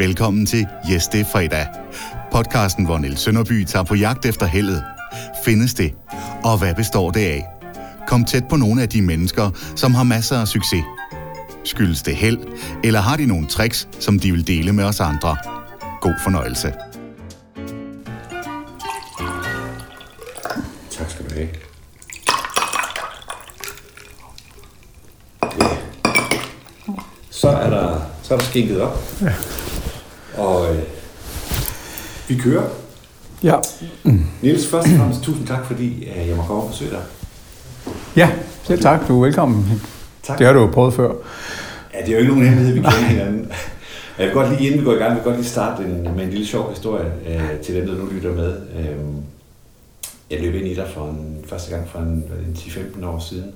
Velkommen til Yes, det er fredag. Podcasten, hvor Niels Sønderby tager på jagt efter heldet. Findes det? Og hvad består det af? Kom tæt på nogle af de mennesker, som har masser af succes. Skyldes det held, eller har de nogle tricks, som de vil dele med os andre? God fornøjelse. Tak skal du have. Så er der, så er der skænket op. Ja. Og øh, vi kører. Ja. Niels, først og fremmest tusind tak, fordi øh, jeg må komme og besøge dig. Ja, selv tak. Du er velkommen. Tak. Det har du jo prøvet før. Ja, det er jo ikke nogen hemmelighed, vi kender hinanden. Jeg vil godt lige, inden vi går i gang, vil godt lige starte en, med en lille sjov historie øh, til dem, der nu lytter med. Øh, jeg løb ind i dig for en, første gang for en, en 10-15 år siden,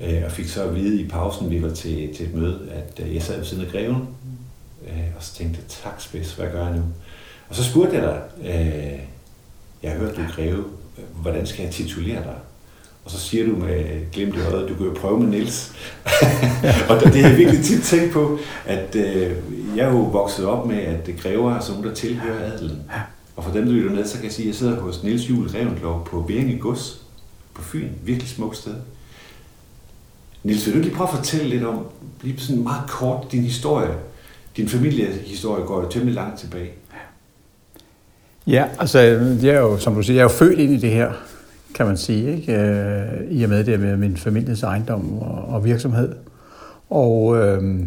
øh, og fik så at vide i pausen, vi var til, til et møde, at øh, jeg sad ved siden af greven, øh, og så tænkte jeg, tak spids, hvad gør jeg nu? Og så spurgte jeg dig, øh, jeg har hørt, du greve, hvordan skal jeg titulere dig? Og så siger du med glimt i øjet, du kan jo prøve med Niels. og det har jeg virkelig tit tænkt på, at øh, jeg er jo vokset op med, at grever er sådan der tilhører adelen. Og for dem, der lytter med, så kan jeg sige, at jeg sidder hos Niels Juhl Reventlov på Beringe Gods på Fyn. Virkelig smukt sted. Niels, vil du lige prøve at fortælle lidt om, lige sådan meget kort, din historie. Din familiehistorie går jo temmelig langt tilbage. Ja, altså, jeg er jo, som du siger, jeg er jo født ind i det her, kan man sige, ikke? Øh, i og med det med min families ejendom og, og virksomhed. Og, øh,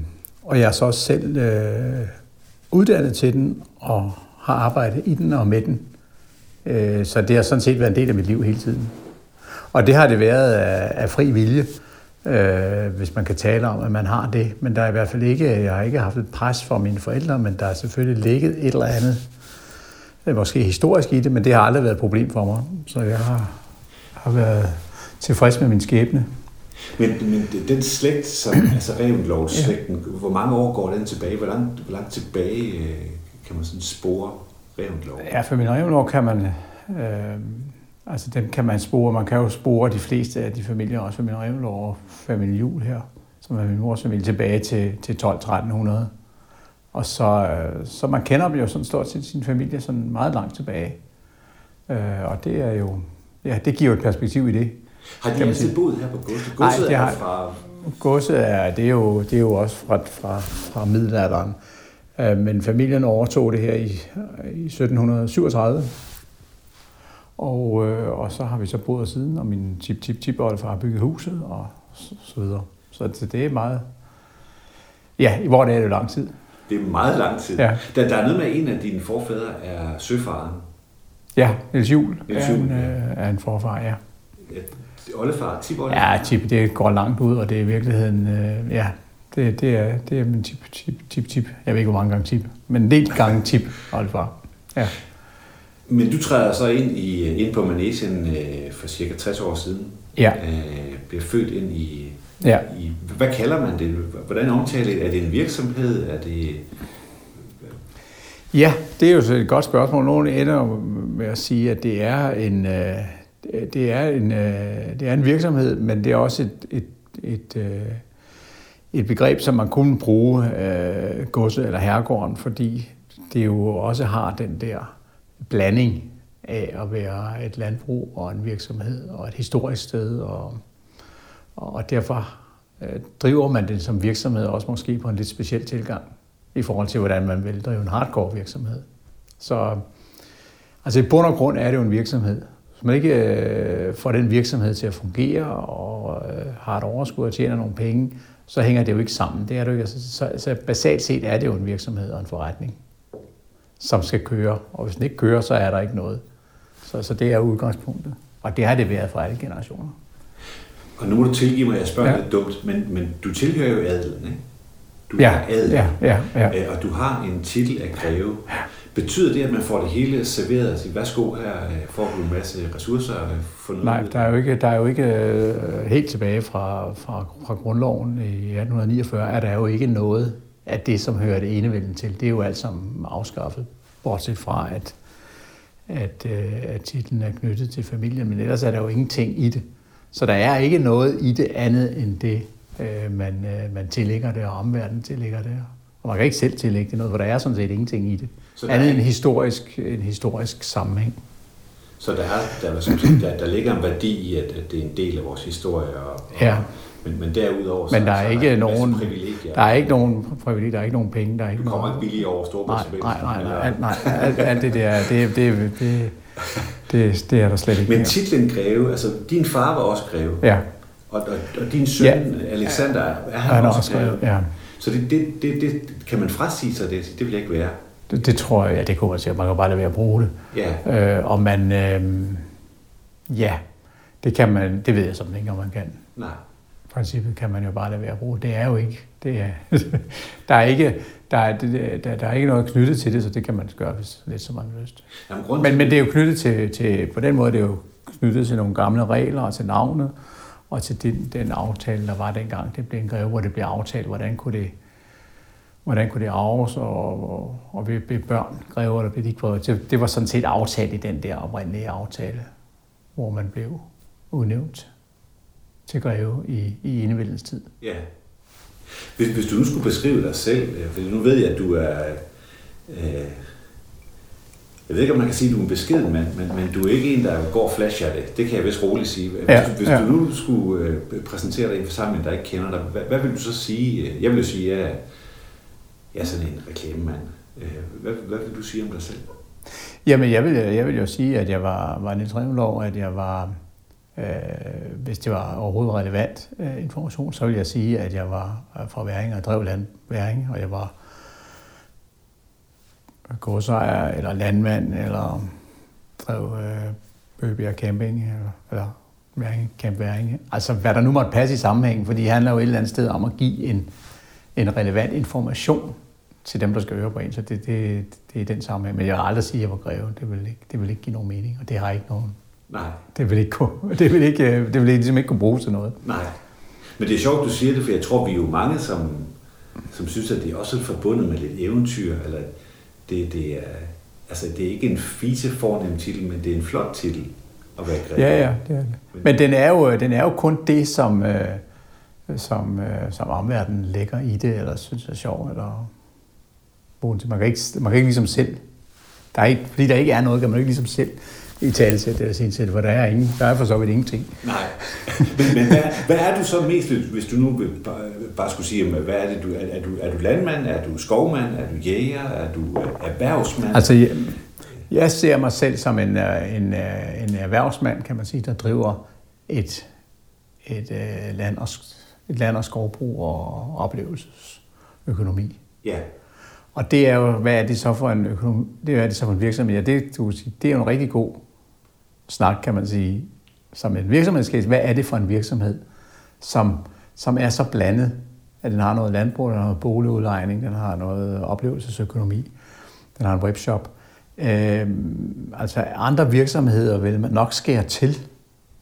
og jeg er så også selv øh, uddannet til den og har arbejdet i den og med den. Øh, så det har sådan set været en del af mit liv hele tiden. Og det har det været af, af fri vilje, øh, hvis man kan tale om, at man har det. Men der er i hvert fald ikke, jeg har ikke haft et pres fra mine forældre, men der er selvfølgelig ligget et eller andet, øh, måske historisk i det, men det har aldrig været et problem for mig. Så jeg har, har været tilfreds med min skæbne. Men, men den slægt, som, altså Revenlov-slægten, ja. hvor mange år går den tilbage? Hvor langt, hvor langt tilbage øh, kan man sådan spore Revenlov? Ja, for min Revenlov kan man, øh, altså den kan man spore, man kan jo spore de fleste af de familier, også min Revenlov og familie Jul her, som er min mors familie, tilbage til, til 12-1300. Og så, øh, så man kender dem jo sådan stort set sin familie sådan meget langt tilbage. Øh, og det er jo, ja, det giver jo et perspektiv i det. Har de altid boet her på godset? Godset Nej, det har, er fra... Godset er, det er, jo, det er jo også fra, fra, fra middelalderen. Øh, Men familien overtog det her i, i 1737. Og, øh, og så har vi så boet siden, og min tip tip tip har bygget huset, og så, så videre. Så det, det er meget... Ja, i hvor det er det lang tid. Det er meget lang tid. Ja. Der, der er noget med, en af dine forfædre er søfaren. Ja, Niels Juhl Niels er, en, ja. øh, er en forfar, ja. Ja, oldefar, tip oldefar. Ja, tip, det går langt ud, og det er i virkeligheden, øh, ja, det, det, er, det er min tip, tip, tip, tip. Jeg ved ikke, hvor mange gange tip, men en del gange tip, oldefar. Ja. Men du træder så ind, i, ind på Manesien øh, for cirka 60 år siden. Ja. Øh, bliver født ind i, Ja. i... Hvad kalder man det? Hvordan omtaler det? Er det en virksomhed? Er det... Ja, det er jo et godt spørgsmål. Nogle ender med at sige, at det er en, øh, det er en, øh, det er en virksomhed, men det er også et, et, et, øh, et begreb, som man kunne bruge øh, godset eller herregården, fordi det jo også har den der blanding af at være et landbrug og en virksomhed og et historisk sted, og, og derfor øh, driver man den som virksomhed også måske på en lidt speciel tilgang i forhold til, hvordan man vil drive en hardcore virksomhed. Så altså i bund og grund er det jo en virksomhed. Hvis man ikke øh, får den virksomhed til at fungere og øh, har et overskud og tjener nogle penge, så hænger det jo ikke sammen. Det er det jo ikke. Så, så basalt set er det jo en virksomhed og en forretning, som skal køre. Og hvis den ikke kører, så er der ikke noget. Så, så det er udgangspunktet. Og det har det været for alle generationer. Og nu må du tilgive mig, at jeg spørger Ja. lidt dumt, men, men du tilhører jo adelen, ikke? Du Ja, er adel, ja, ja, ja. Øh, og du har en titel af greve. Betyder det, at man får det hele serveret og siger, værsgo her, øh, får du en masse ressourcer få noget Nej, der er jo ikke, der er jo ikke øh, helt tilbage fra, fra, fra grundloven i 1849, er der jo ikke noget af det, som hører det enevælden til. Det er jo alt sammen afskaffet, bortset fra, at, at, øh, at titlen er knyttet til familien, men ellers er der jo ingenting i det. Så der er ikke noget i det andet end det, øh, man, øh, man tillægger det, og omverdenen tillægger det. Og man kan ikke selv tillægge det noget, for der er sådan set ingenting i det. Så Andet er end historisk, en historisk sammenhæng. Så der, er, der, der, der ligger en værdi i, at, at det er en del af vores historie. Og, og, Ja. Men, men derudover, Men der er så ikke masse nogen, privilegier. der er ikke nogen privilegier, der er ikke nogen penge, der er ikke Du kommer nogen... ikke billigt over Nej, Storebæltsforbindelsen. nej, nej, nej, alt, nej, alt, alt det der, det, det, det, det, det er der slet ikke Men titlen greve, altså din far var også greve, Ja, og, og, og din søn, Ja. Alexander, er han, han også, også greve. ja. Så det, det, det, det, kan man frasige sig det? Det vil jeg ikke være. Det, det tror jeg, ja, det kunne man sige. Man kan bare lade være at bruge det. Ja, Øh, og man, øh, ja, det kan man, det ved jeg som ikke, om man kan. nej. Princippet kan man jo bare lade være at bruge. Det er jo ikke, det er, der er ikke, der er, der, der er ikke noget knyttet til det, så det kan man gøre hvis, lidt som man har lyst. Jamen, grund Men, men det er jo knyttet til, til, på den måde, det er jo knyttet til nogle gamle regler og til navnet, og til den, den aftale, der var dengang, det blev en greve, hvor det blev aftalt, hvordan kunne det, hvordan kunne det arves, og, og, og ved, ved børn, grever, der blev ikke det, det var sådan set aftalt i den der oprindelige aftale, hvor man blev udnævnt til greve i, i enevældens tid. Ja. Hvis, hvis du nu skulle beskrive dig selv, øh, for nu ved jeg, at du er... Øh, jeg ved ikke, om man kan sige, at du er en beskeden mand, men, men du er ikke en, der går flash af det. Det kan jeg vist roligt sige. Hvis, Ja, du, hvis ja. du nu skulle øh, præsentere dig i en forsamling, der ikke kender dig, hvad, hvad vil du så sige? Jeg vil jo sige, at jeg, jeg er sådan en reklamemand. Øh, Hvad, hvad vil du sige om dig selv? Jamen, jeg vil, jeg vil jo sige, at jeg var, var Niels Revlov, at jeg var, Øh, hvis det var overhovedet relevant øh, information, så vil jeg sige, at jeg var øh, fra Væring og drev land Væring, og jeg var godsejer eller landmand, eller drev øh, Bøgebjerg Camping, eller, eller Væring, Camp Væring. Altså, hvad der nu måtte passe i sammenhængen, fordi det handler jo et eller andet sted om at give en, en relevant information til dem, der skal høre på en. Så det, det, det er den sammenhæng. Men jeg vil aldrig sige, at jeg var greve. Det vil ikke, det vil ikke give nogen mening, og det har ikke nogen. Nej, Det vil ikke, kunne- det vil ikke, øh, det vil ligesom ikke kunne bruges til noget. nej. Men det er sjovt, du siger det, for jeg tror, vi er jo mange, som, som synes, at det er også forbundet med lidt eventyr, eller det, det er, altså det er ikke en fise fornem titel, men det er en flot titel at være greve. Ja, ja, det er det. Men den er jo, den er jo kun det, som, øh, som, øh, som omverdenen lægger i det, eller synes er sjovt, eller. Man kan ikke, man kan ikke ligesom selv, der er ikke, fordi der ikke er noget, kan man ikke ligesom selv i talesæt eller sin sæt, for der er, ingen, der er for så vidt ingenting. Nej. Men, men hvad, hvad er du så mest, hvis du nu bare, skulle sige, hvad er det, du er, er, du, er du landmand, er du skovmand, er du jæger, er du erhvervsmand? Altså, jeg, jeg ser mig selv som en, øh, en, øh, en erhvervsmand, kan man sige, der driver et, et, øh, land, og, et land- og skovbrug og oplevelsesøkonomi. Ja, Og det er jo, hvad er det så for en økonomi, det er, hvad er det så for en virksomhed? Ja, det, du sige, det er jo en rigtig god snak, kan man sige, som en virksomhedscase. Hvad er det for en virksomhed, som, som er så blandet, at den har noget landbrug, den har noget boligudlejning, den har noget oplevelsesøkonomi, den har en webshop. Øh, altså andre virksomheder vil man nok skære til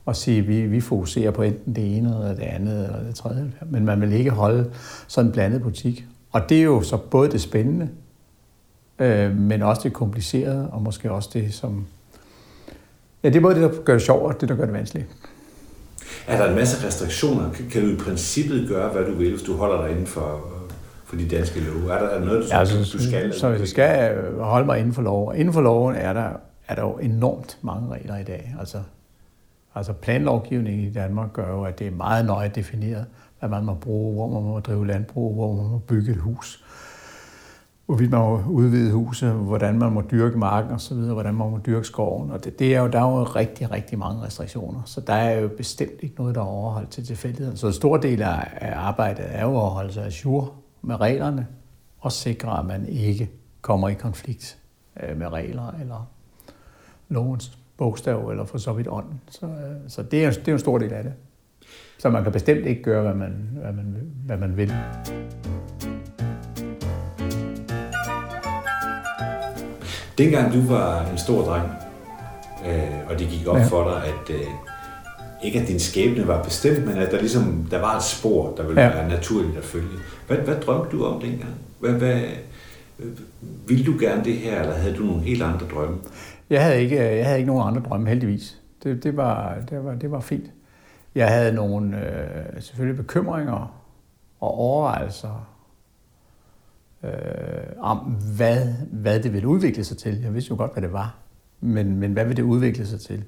og sige, at vi, vi fokuserer på enten det ene eller det andet eller det tredje. Men man vil ikke holde sådan en blandet butik. Og det er jo så både det spændende, øh, men også det komplicerede, og måske også det, som... Ja, det er både det, der gør det sjovt, og det, der gør det vanskeligt. Er der en masse restriktioner? Kan- du i princippet gøre, hvad du vil, hvis du holder dig inden for, for de danske love? Er der, er der noget, du, Ja, altså, du skal? så hvis jeg skal øh, holde mig inden for lov, inden for loven er der, er der jo enormt mange regler i dag. Altså, altså planlovgivningen i Danmark gør jo, at det er meget nøje defineret, hvad man må bruge, hvor man må drive landbrug, hvor man må bygge et hus, hvorvidt man må udvide huset, hvordan man må dyrke marken osv., hvordan man må dyrke skoven. Og det, det er jo, der er jo rigtig, rigtig mange restriktioner. Så der er jo bestemt ikke noget, der er overholdt til tilfældigheden. Så en stor del af arbejdet er jo at holde sig ajour med reglerne, og sikre, at man ikke kommer i konflikt øh, med regler eller lovens bogstav, eller for så vidt ånden. Så, øh, så det, er, det er en stor del af det. Så man kan bestemt ikke gøre, hvad man, hvad man, vil- hvad man vil. Dengang du var en stor dreng, øh, og det gik op Ja. for dig, at øh, ikke at din skæbne var bestemt, men at der ligesom der var et spor, der ville Ja. være naturligt at følge. Hvad, hvad drømte du om dengang? Hvad, hvad, øh, ville du gerne det her, eller havde du nogle helt andre drømme? Jeg havde ikke, jeg havde ikke nogen andre drømme, heldigvis. Det, det, var, det, var, det var fint. Jeg havde nogle øh, selvfølgelig bekymringer og overvejelser øh, om, hvad, hvad det ville udvikle sig til. Jeg vidste jo godt, hvad det var, men, men hvad vil det udvikle sig til?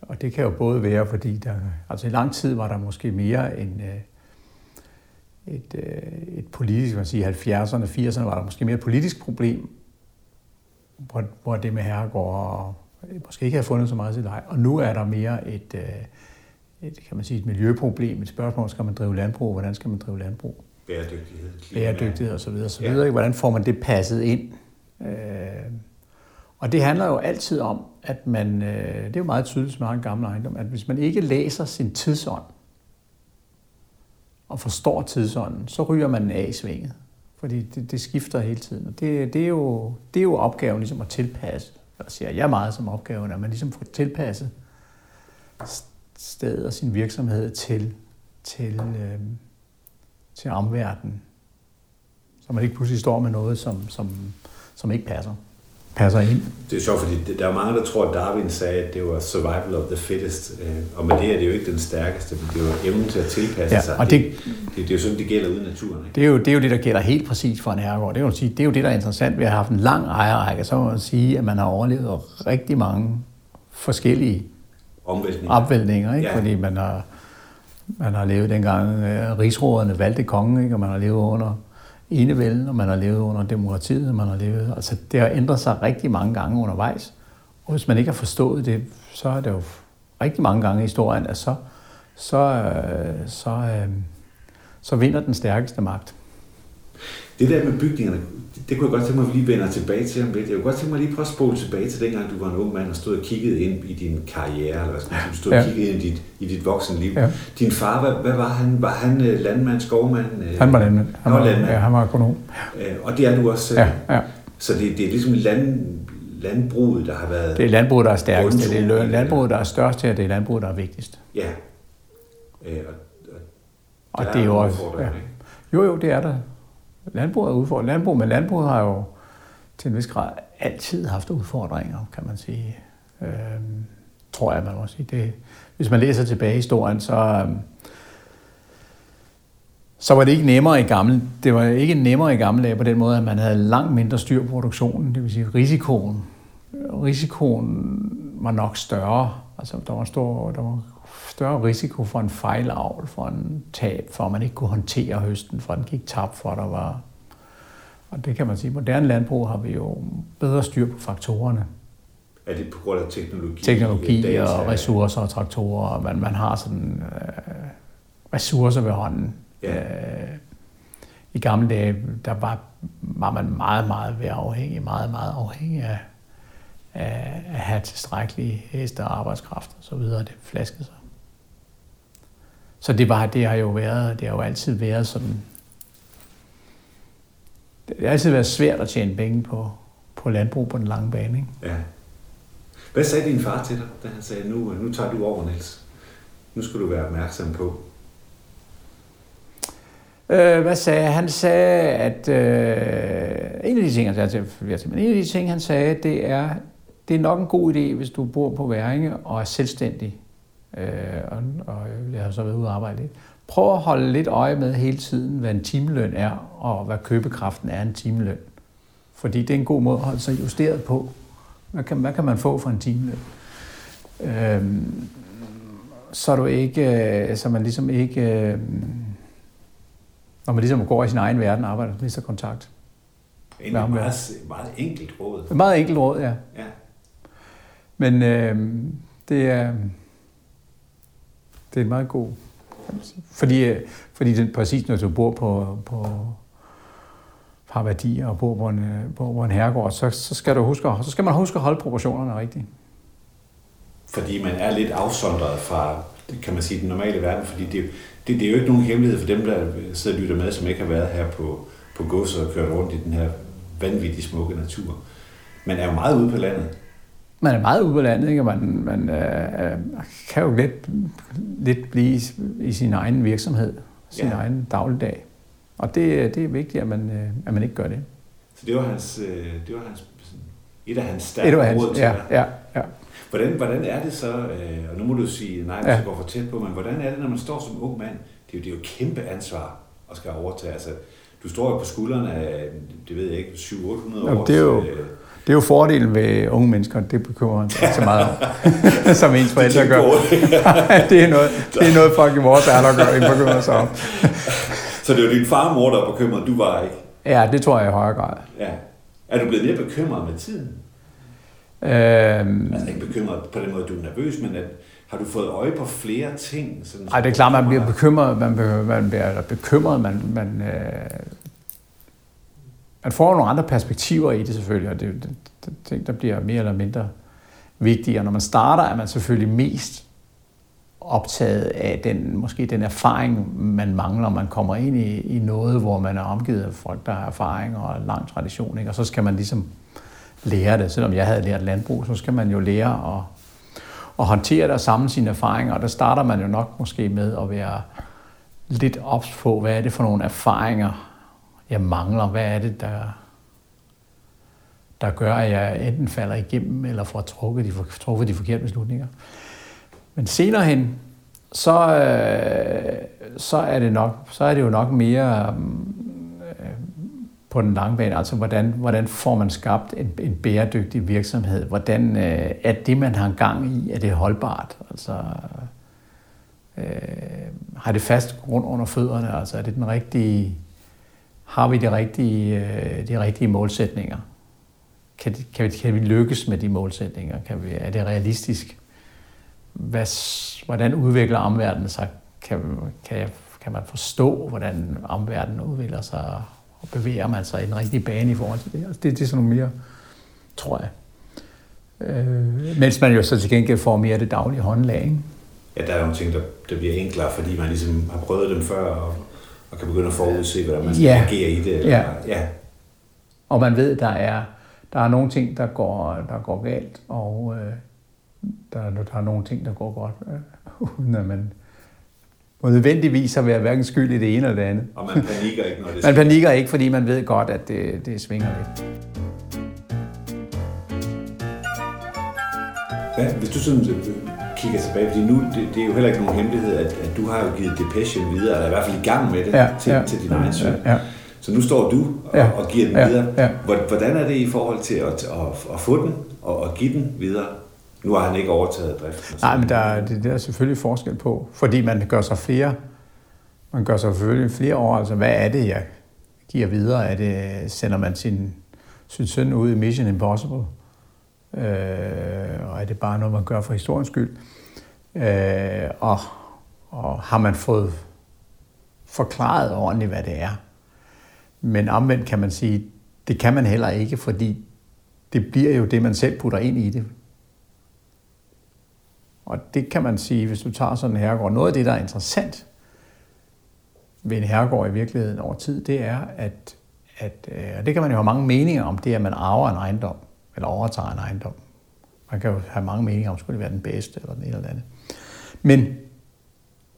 Og det kan jo både være, fordi der, altså i lang tid var der måske mere en, øh, et, øh, et politisk, man siger 70'erne, 80'erne var der måske mere et politisk problem, hvor, hvor det med herregård måske ikke havde fundet så meget til dig. Og nu er der mere et, øh, et, kan man sige, et miljøproblem, et spørgsmål, skal man drive landbrug, hvordan skal man drive landbrug? Bæredygtighed. Klima. Bæredygtighed osv. osv. Ja. Hvordan får man det passet ind? Øh, og det handler jo altid om, at man, øh, det er jo meget tydeligt, som har en gammel ejendom, at hvis man ikke læser sin tidsånd, og forstår tidsånden, så ryger man af i svinget. Fordi det, det skifter hele tiden. Og det, det, er jo, det er jo opgaven ligesom at tilpasse. Eller siger jeg meget som opgaven, at man ligesom får tilpasset stedet og sin virksomhed til, til, øh, til omverdenen. Så man ikke pludselig står med noget, som, som, som ikke passer passer ind. Det er sjovt, fordi der er mange, der tror, at Darwin sagde, at det var survival of the fittest. Øh, og med det er det jo ikke den stærkeste, men det er jo evnen til at tilpasse ja, sig. Og det, det, det, det, er jo sådan, det gælder uden naturen. Ikke? Det, er jo, det er jo det, der gælder helt præcis for en herregård. Det, er jo, sige, det er jo det, der er interessant at have haft en lang ejerrække. Så må man sige, at man har overlevet rigtig mange forskellige Omvæltninger. Ikke? Ja. Fordi man har, man har levet dengang, øh, uh, rigsråderne valgte kongen, ikke? og man har levet under enevælden, og man har levet under demokratiet, og man har levet... Altså, det har ændret sig rigtig mange gange undervejs. Og hvis man ikke har forstået det, så er det jo rigtig mange gange i historien, at så, så, øh, så, øh, så vinder den stærkeste magt. Det der med bygningerne, det kunne jeg godt tænke mig, at vi lige vender tilbage til om lidt. Jeg kunne godt tænke mig lige prøve at spole tilbage til dengang, du var en ung mand og stod og kiggede ind i din karriere, eller hvad skal man sige, stod ja. og kiggede ind i dit, i dit voksenliv. Ja. Din far, hvad, hvad var han? Var han øh, landmand, skovmand? Øh? Han var landmand. Han, var, landmand. Ja, han var økonom. Øh, og det er du også. Ja, ja. Så det, det er ligesom land, landbruget, der har været... Det er landbruget, der er stærkest. Det er landbruget, der er størst, og det er landbruget, der er vigtigst. Ja. Øh, og, og, og det er jo også... Ja. Jo, jo, det er der. Landbruget er udfordret. Landbrug, men landbruget har jo til en vis grad altid haft udfordringer, kan man sige. Øhm, tror jeg, man må sige. Det, hvis man læser tilbage i historien, så, øhm, så var det ikke nemmere i gamle, det var ikke nemmere i gamle dage på den måde, at man havde langt mindre styr på produktionen, det vil sige risikoen. Risikoen var nok større. Altså, der var, stor, der var større risiko for en fejlavl, for en tab, for at man ikke kunne håndtere høsten, for at den gik tabt, for at der var... Og det kan man sige, moderne landbrug har vi jo bedre styr på faktorerne. Er det på grund af teknologi? Teknologi data? og ressourcer og traktorer, og man, man har sådan øh, ressourcer ved hånden. Ja. Øh, I gamle dage, der var, var man meget, meget ved afhængig, meget, meget afhængig af, af at have tilstrækkelige heste og arbejdskraft og så videre. Det flaskede sig. Så det, var, det har jo været, det har jo altid været sådan, det har altid været svært at tjene penge på, på landbrug på den lange bane. Ikke? Ja. Hvad sagde din far til dig, da han sagde, nu, nu tager du over, Niels? Nu skal du være opmærksom på. Øh, hvad sagde han? Han sagde, at øh, en af de ting, han sagde til, men en af de ting, han sagde, det er, det er nok en god idé, hvis du bor på Væringe og er selvstændig øh, og, og jeg har så været ude og arbejde lidt. Prøv at holde lidt øje med hele tiden, hvad en timeløn er, og hvad købekraften er en timeløn. Fordi det er en god måde at holde sig justeret på. Hvad kan, hvad kan man få for en timeløn? Øhm, så du ikke, så man ligesom ikke, øh, når man ligesom går i sin egen verden, arbejder mister kontakt. Det er meget, meget enkelt råd. Et meget enkelt råd, ja. ja. Men øh, det er, det er en meget god... Fordi, øh, fordi det, præcis når du bor på, på har værdier og bor på en, øh, bor på, på en herregård, så, så, skal du huske, så skal man huske at holde proportionerne rigtigt. Fordi man er lidt afsondret fra, kan man sige, den normale verden, fordi det, det, det er jo ikke nogen hemmelighed for dem, der sidder og lytter med, som ikke har været her på, på godset og kørt rundt i den her vanvittigt smukke natur. Man er jo meget ude på landet man er meget ude på landet, ikke? og man, man øh, øh, kan jo lidt, lidt blive i sin egen virksomhed, sin ja. egen dagligdag. Og det, det er vigtigt, at man, øh, at man ikke gør det. Så det var, hans, øh, det var hans, et af hans stærke råd til ja, ja, ja. Hvordan, hvordan er det så, øh, og nu må du sige nej, hvis ja. jeg går for tæt på, men hvordan er det, når man står som ung mand? Det er jo, det er jo kæmpe ansvar at skal overtage. Altså, du står jo på skuldrene af, det ved jeg ikke, 700-800 Jamen, år. det er jo- Det er jo fordelen ved unge mennesker, det bekymrer man sig ikke så meget om, som ens forældre gør. det, er noget, det er noget folk i vores alder gør, ikke bekymrer sig om. Så det var din far og mor, der var bekymret, du var ikke? Ja, det tror jeg i højere grad. Ja. Er du blevet mere bekymret med tiden? Øhm, Altså ikke bekymret på den måde, du er nervøs, men at, har du fået øje på flere ting? Sådan, ej, det er klart, man bliver bekymret, man, man bliver bekymret, man, man, øh, man får nogle andre perspektiver i det selvfølgelig, og det, det, ting, der bliver mere eller mindre vigtige. Og når man starter, er man selvfølgelig mest optaget af den, måske den erfaring, man mangler. Man kommer ind i, i noget, hvor man er omgivet af folk, der har erfaring og lang tradition. Ikke? Og så skal man ligesom lære det. Selvom jeg havde lært landbrug, så skal man jo lære at, at håndtere det og samle sine erfaringer. Og der starter man jo nok måske med at være lidt ops på, hvad er det for nogle erfaringer, jeg mangler? Hvad er det, der, der gør, at jeg enten falder igennem eller får trukket de, truffet de forkerte beslutninger? Men senere hen, så, øh, så, er det nok, så er det jo nok mere øh, på den lange bane, altså hvordan, hvordan får man skabt en, en bæredygtig virksomhed? Hvordan øh, er det, man har gang i, er det holdbart? Altså, øh, har det fast grund under fødderne? Altså er det den rigtige, har vi de rigtige, øh, de rigtige målsætninger? Kan, kan, vi, kan vi lykkes med de målsætninger? Kan vi, er det realistisk? Hvad, hvordan udvikler omverdenen sig? Kan, kan, jeg, kan man forstå, hvordan omverdenen udvikler sig? Og bevæger man sig i den rigtige bane i forhold til det? Altså, det, det er sådan nogle mere, tror jeg. Øh, mens man jo så til gengæld får mere af det daglige håndlag. Ikke? Ja, der er nogle ting, der, der bliver enklere, fordi man ligesom har prøvet dem før, og, og kan begynde at forudse, hvordan man skal Ja. agere i det. Eller, Ja. ja. Og man ved, der er, der er nogle ting, der går, der går galt, og øh, der, der er nogle ting, der går godt, øh, uden at man må nødvendigvis at være hverken skyld i det ene eller det andet. Og man panikker ikke, når det Man panikker ikke, fordi man ved godt, at det, det svinger lidt. Hvad, hvis du sådan kigger tilbage, fordi nu, det, det er jo heller ikke nogen hemmelighed, at, at du har jo givet Depression videre, eller i hvert fald i gang med det, Ja, til, ja, til din egen søn. Ja, ja. Så nu står du og, Ja, og giver den ja, videre. ja. Hvor- Hvordan er det i forhold til at, at, at få den og at give den videre? Nu har han ikke overtaget driften. Nej, men der, er- det, der er selvfølgelig forskel på, fordi man gør sig flere, man gør sig selvfølgelig flere år, altså hvad er det, jeg giver videre? Er det, sender man sin, sin søn ud i Mission Impossible? Øh, og er det bare noget, man gør for historiens skyld? Øh, og, og har man fået forklaret ordentligt, hvad det er? Men omvendt kan man sige, det kan man heller ikke, fordi det bliver jo det, man selv putter ind i det. Og det kan man sige, hvis du tager sådan en herregård. Noget af det, der er interessant ved en herregård i virkeligheden over tid, det er, at, at øh, og det kan man jo have mange meninger om, det er, at man arver en ejendom, eller overtager en ejendom. Man kan jo have mange meninger om, skulle det være den bedste, eller den ene eller den anden. Men,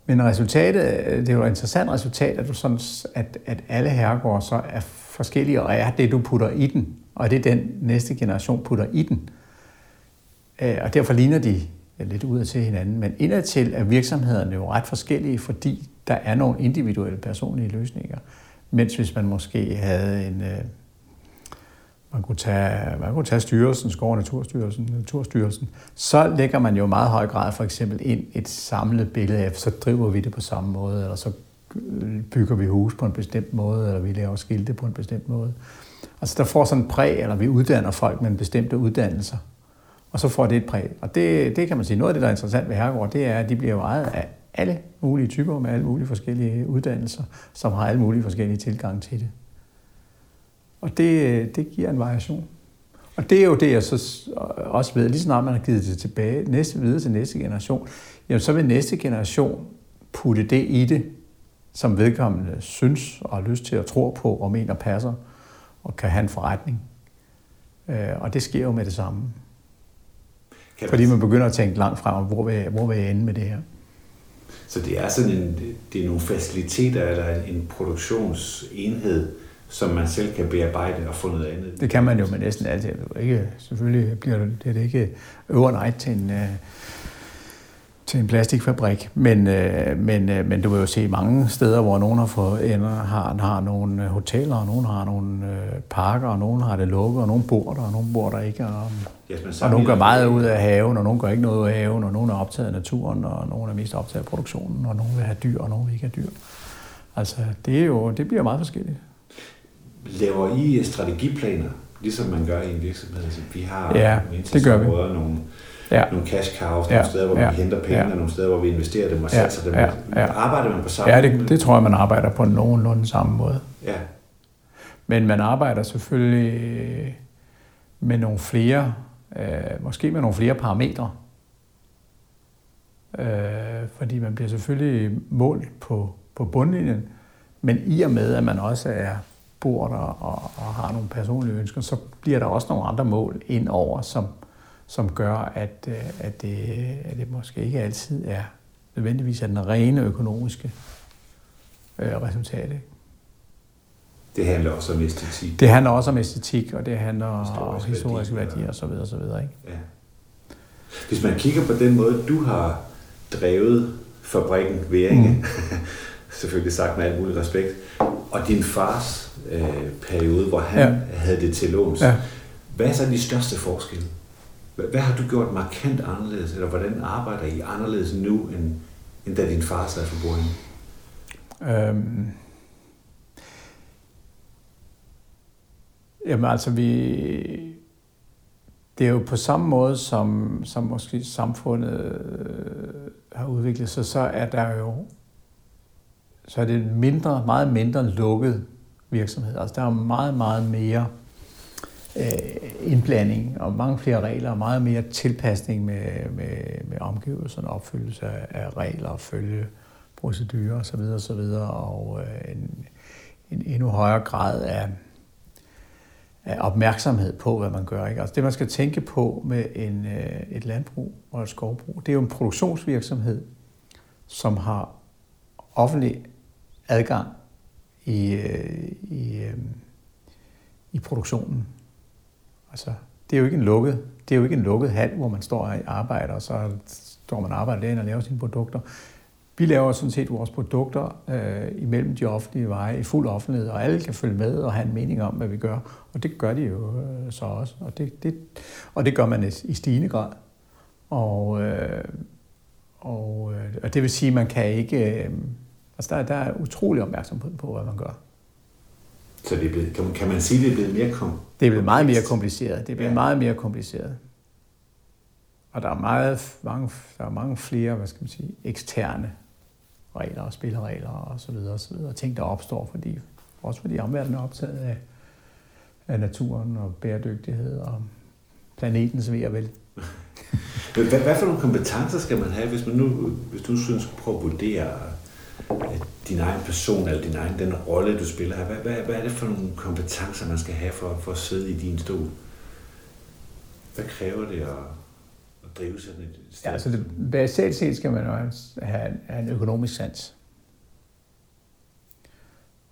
men resultatet, det er jo et interessant resultat, at, du sådan, at, at alle herregårde så er forskellige, og er det, du putter i den, og det er den næste generation putter i den. Øh, og derfor ligner de lidt ud til hinanden. Men indadtil er virksomhederne jo ret forskellige, fordi der er nogle individuelle personlige løsninger. Mens hvis man måske havde en... Øh, man kunne tage, man kunne tage styrelsen, Skov- og Naturstyrelsen, Naturstyrelsen, så lægger man jo meget høj grad for eksempel ind et samlet billede af, så driver vi det på samme måde, eller så øh, bygger vi hus på en bestemt måde, eller vi laver skilte på en bestemt måde. Altså der får sådan en præg, eller vi uddanner folk med en bestemte uddannelser, og så får det et præg. Og det, det kan man sige, noget af det, der er interessant ved Herregård, det er, at de bliver jo ejet af alle mulige typer med alle mulige forskellige uddannelser, som har alle mulige forskellige tilgange til det. Og det, det giver en variation. Og det er jo det, jeg så også ved, lige snart man har givet det tilbage, næste videre til næste generation, jamen så vil næste generation putte det i det, som vedkommende synes og har lyst til at tro på og mener passer og kan have en forretning. Øh, Og det sker jo med det samme. Kan Fordi man begynder at tænke langt frem, hvor vil, jeg, hvor vil jeg ende med det her? Så det er sådan en, det er nogle faciliteter eller en produktionsenhed, som man selv kan bearbejde og få noget andet. Det kan man jo med næsten alt. Er jo Ikke, selvfølgelig bliver det, det er ikke overnight til en, øh, til en plastikfabrik. Men, øh, men, øh, men du vil jo se mange steder, hvor nogen har, fået, ender, har, har nogle øh, hoteller, og nogen har nogle øh, parker, og nogen har det lukket, og nogen bor der, og nogen bor der ikke. Og, Yes, og nogen gør meget ud af haven, og nogen gør ikke noget ud af haven, og nogen er optaget af naturen, og nogen er mest optaget af produktionen, og nogen vil have dyr, og nogen vil ikke have dyr. Altså, det, er jo, det bliver meget forskelligt. Laver I strategiplaner, ligesom man gør i en virksomhed? Altså, vi har Ja, det gør vi. nogle, Ja. nogle cash cows, Ja, nogle steder, hvor ja, vi henter penge, ja. og nogle steder, hvor vi investerer dem og Ja, satser dem. ja, ja. Arbejder man på samme Ja, det, det tror jeg, man arbejder på nogenlunde samme måde. Ja, Men man arbejder selvfølgelig med nogle flere, øh, måske med nogle flere parametre. Øh, fordi man bliver selvfølgelig målt på, på bundlinjen, men i og med, at man også er bor der og, og har nogle personlige ønsker, så bliver der også nogle andre mål ind over, som, som gør, at, øh, at, det, at det måske ikke altid er nødvendigvis er den rene økonomiske øh, resultat. Ikke? det handler også om æstetik. Det handler også om æstetik, og det handler om Historisk historiske værdi, værdier videre, og så videre. Ikke? Ja. Hvis man kigger på den måde, du har drevet fabrikken Væringe, mm. selvfølgelig sagt med alt mulig respekt, og din fars øh, periode, hvor han ja. havde det til låns. Ja. Hvad er så de største forskelle? Hvad, har du gjort markant anderledes, eller hvordan arbejder I anderledes nu, end, end da din far sad for bordenden? Øhm, jamen altså, vi, det er jo på samme måde, som, som måske samfundet øh, har udviklet sig, så er der jo så er det mindre, meget mindre lukket virksomhed. Altså, der er meget, meget mere øh, indblanding og mange flere regler og meget mere tilpasning med, med, med omgivelserne, opfyldelse af, af regler og følge procedurer osv. osv. og øh, en, en endnu højere grad af, af opmærksomhed på, hvad man gør. Ikke? Altså det, man skal tænke på med en, øh, et landbrug og et skovbrug, det er jo en produktionsvirksomhed, som har offentlig adgang i, øh, i, øh, i produktionen. Altså, det er jo ikke en lukket, det er jo ikke en lukket hal, hvor man står og arbejder, og så står man og arbejder derinde og laver sine produkter. Vi laver sådan set vores produkter øh, imellem de offentlige veje i fuld offentlighed, og alle kan følge med og have en mening om, hvad vi gør. Og det gør de jo øh, så også. Og det, det, og det gør man i, i stigende grad. Og, øh, og, øh, og det vil sige, at man kan ikke... Øh, altså der, der er utrolig opmærksomhed på, hvad man gør. Så det er blevet, kan, man, kan man sige, at det er blevet mere kom? Det er blevet meget mere kompliceret. Det er blevet Ja. meget mere kompliceret. Og der er, meget, mange, der er mange flere, hvad skal man sige, eksterne regler og spilleregler og så videre, og så videre. Ting, der opstår, fordi, også fordi omverdenen er optaget af, af naturen og bæredygtighed og planetens ved og vel. Hvad, hvad for nogle kompetencer skal man have, hvis man nu, hvis du synes, skulle prøve at vurdere din egen person, eller din egen, den rolle, du spiller her. Hvad, hvad, hvad er det for nogle kompetencer, man skal have for, for at sidde i din stol? Hvad kræver det at, at drive sådan et sted? Ja, altså det, basalt set skal man jo have, have en økonomisk sans.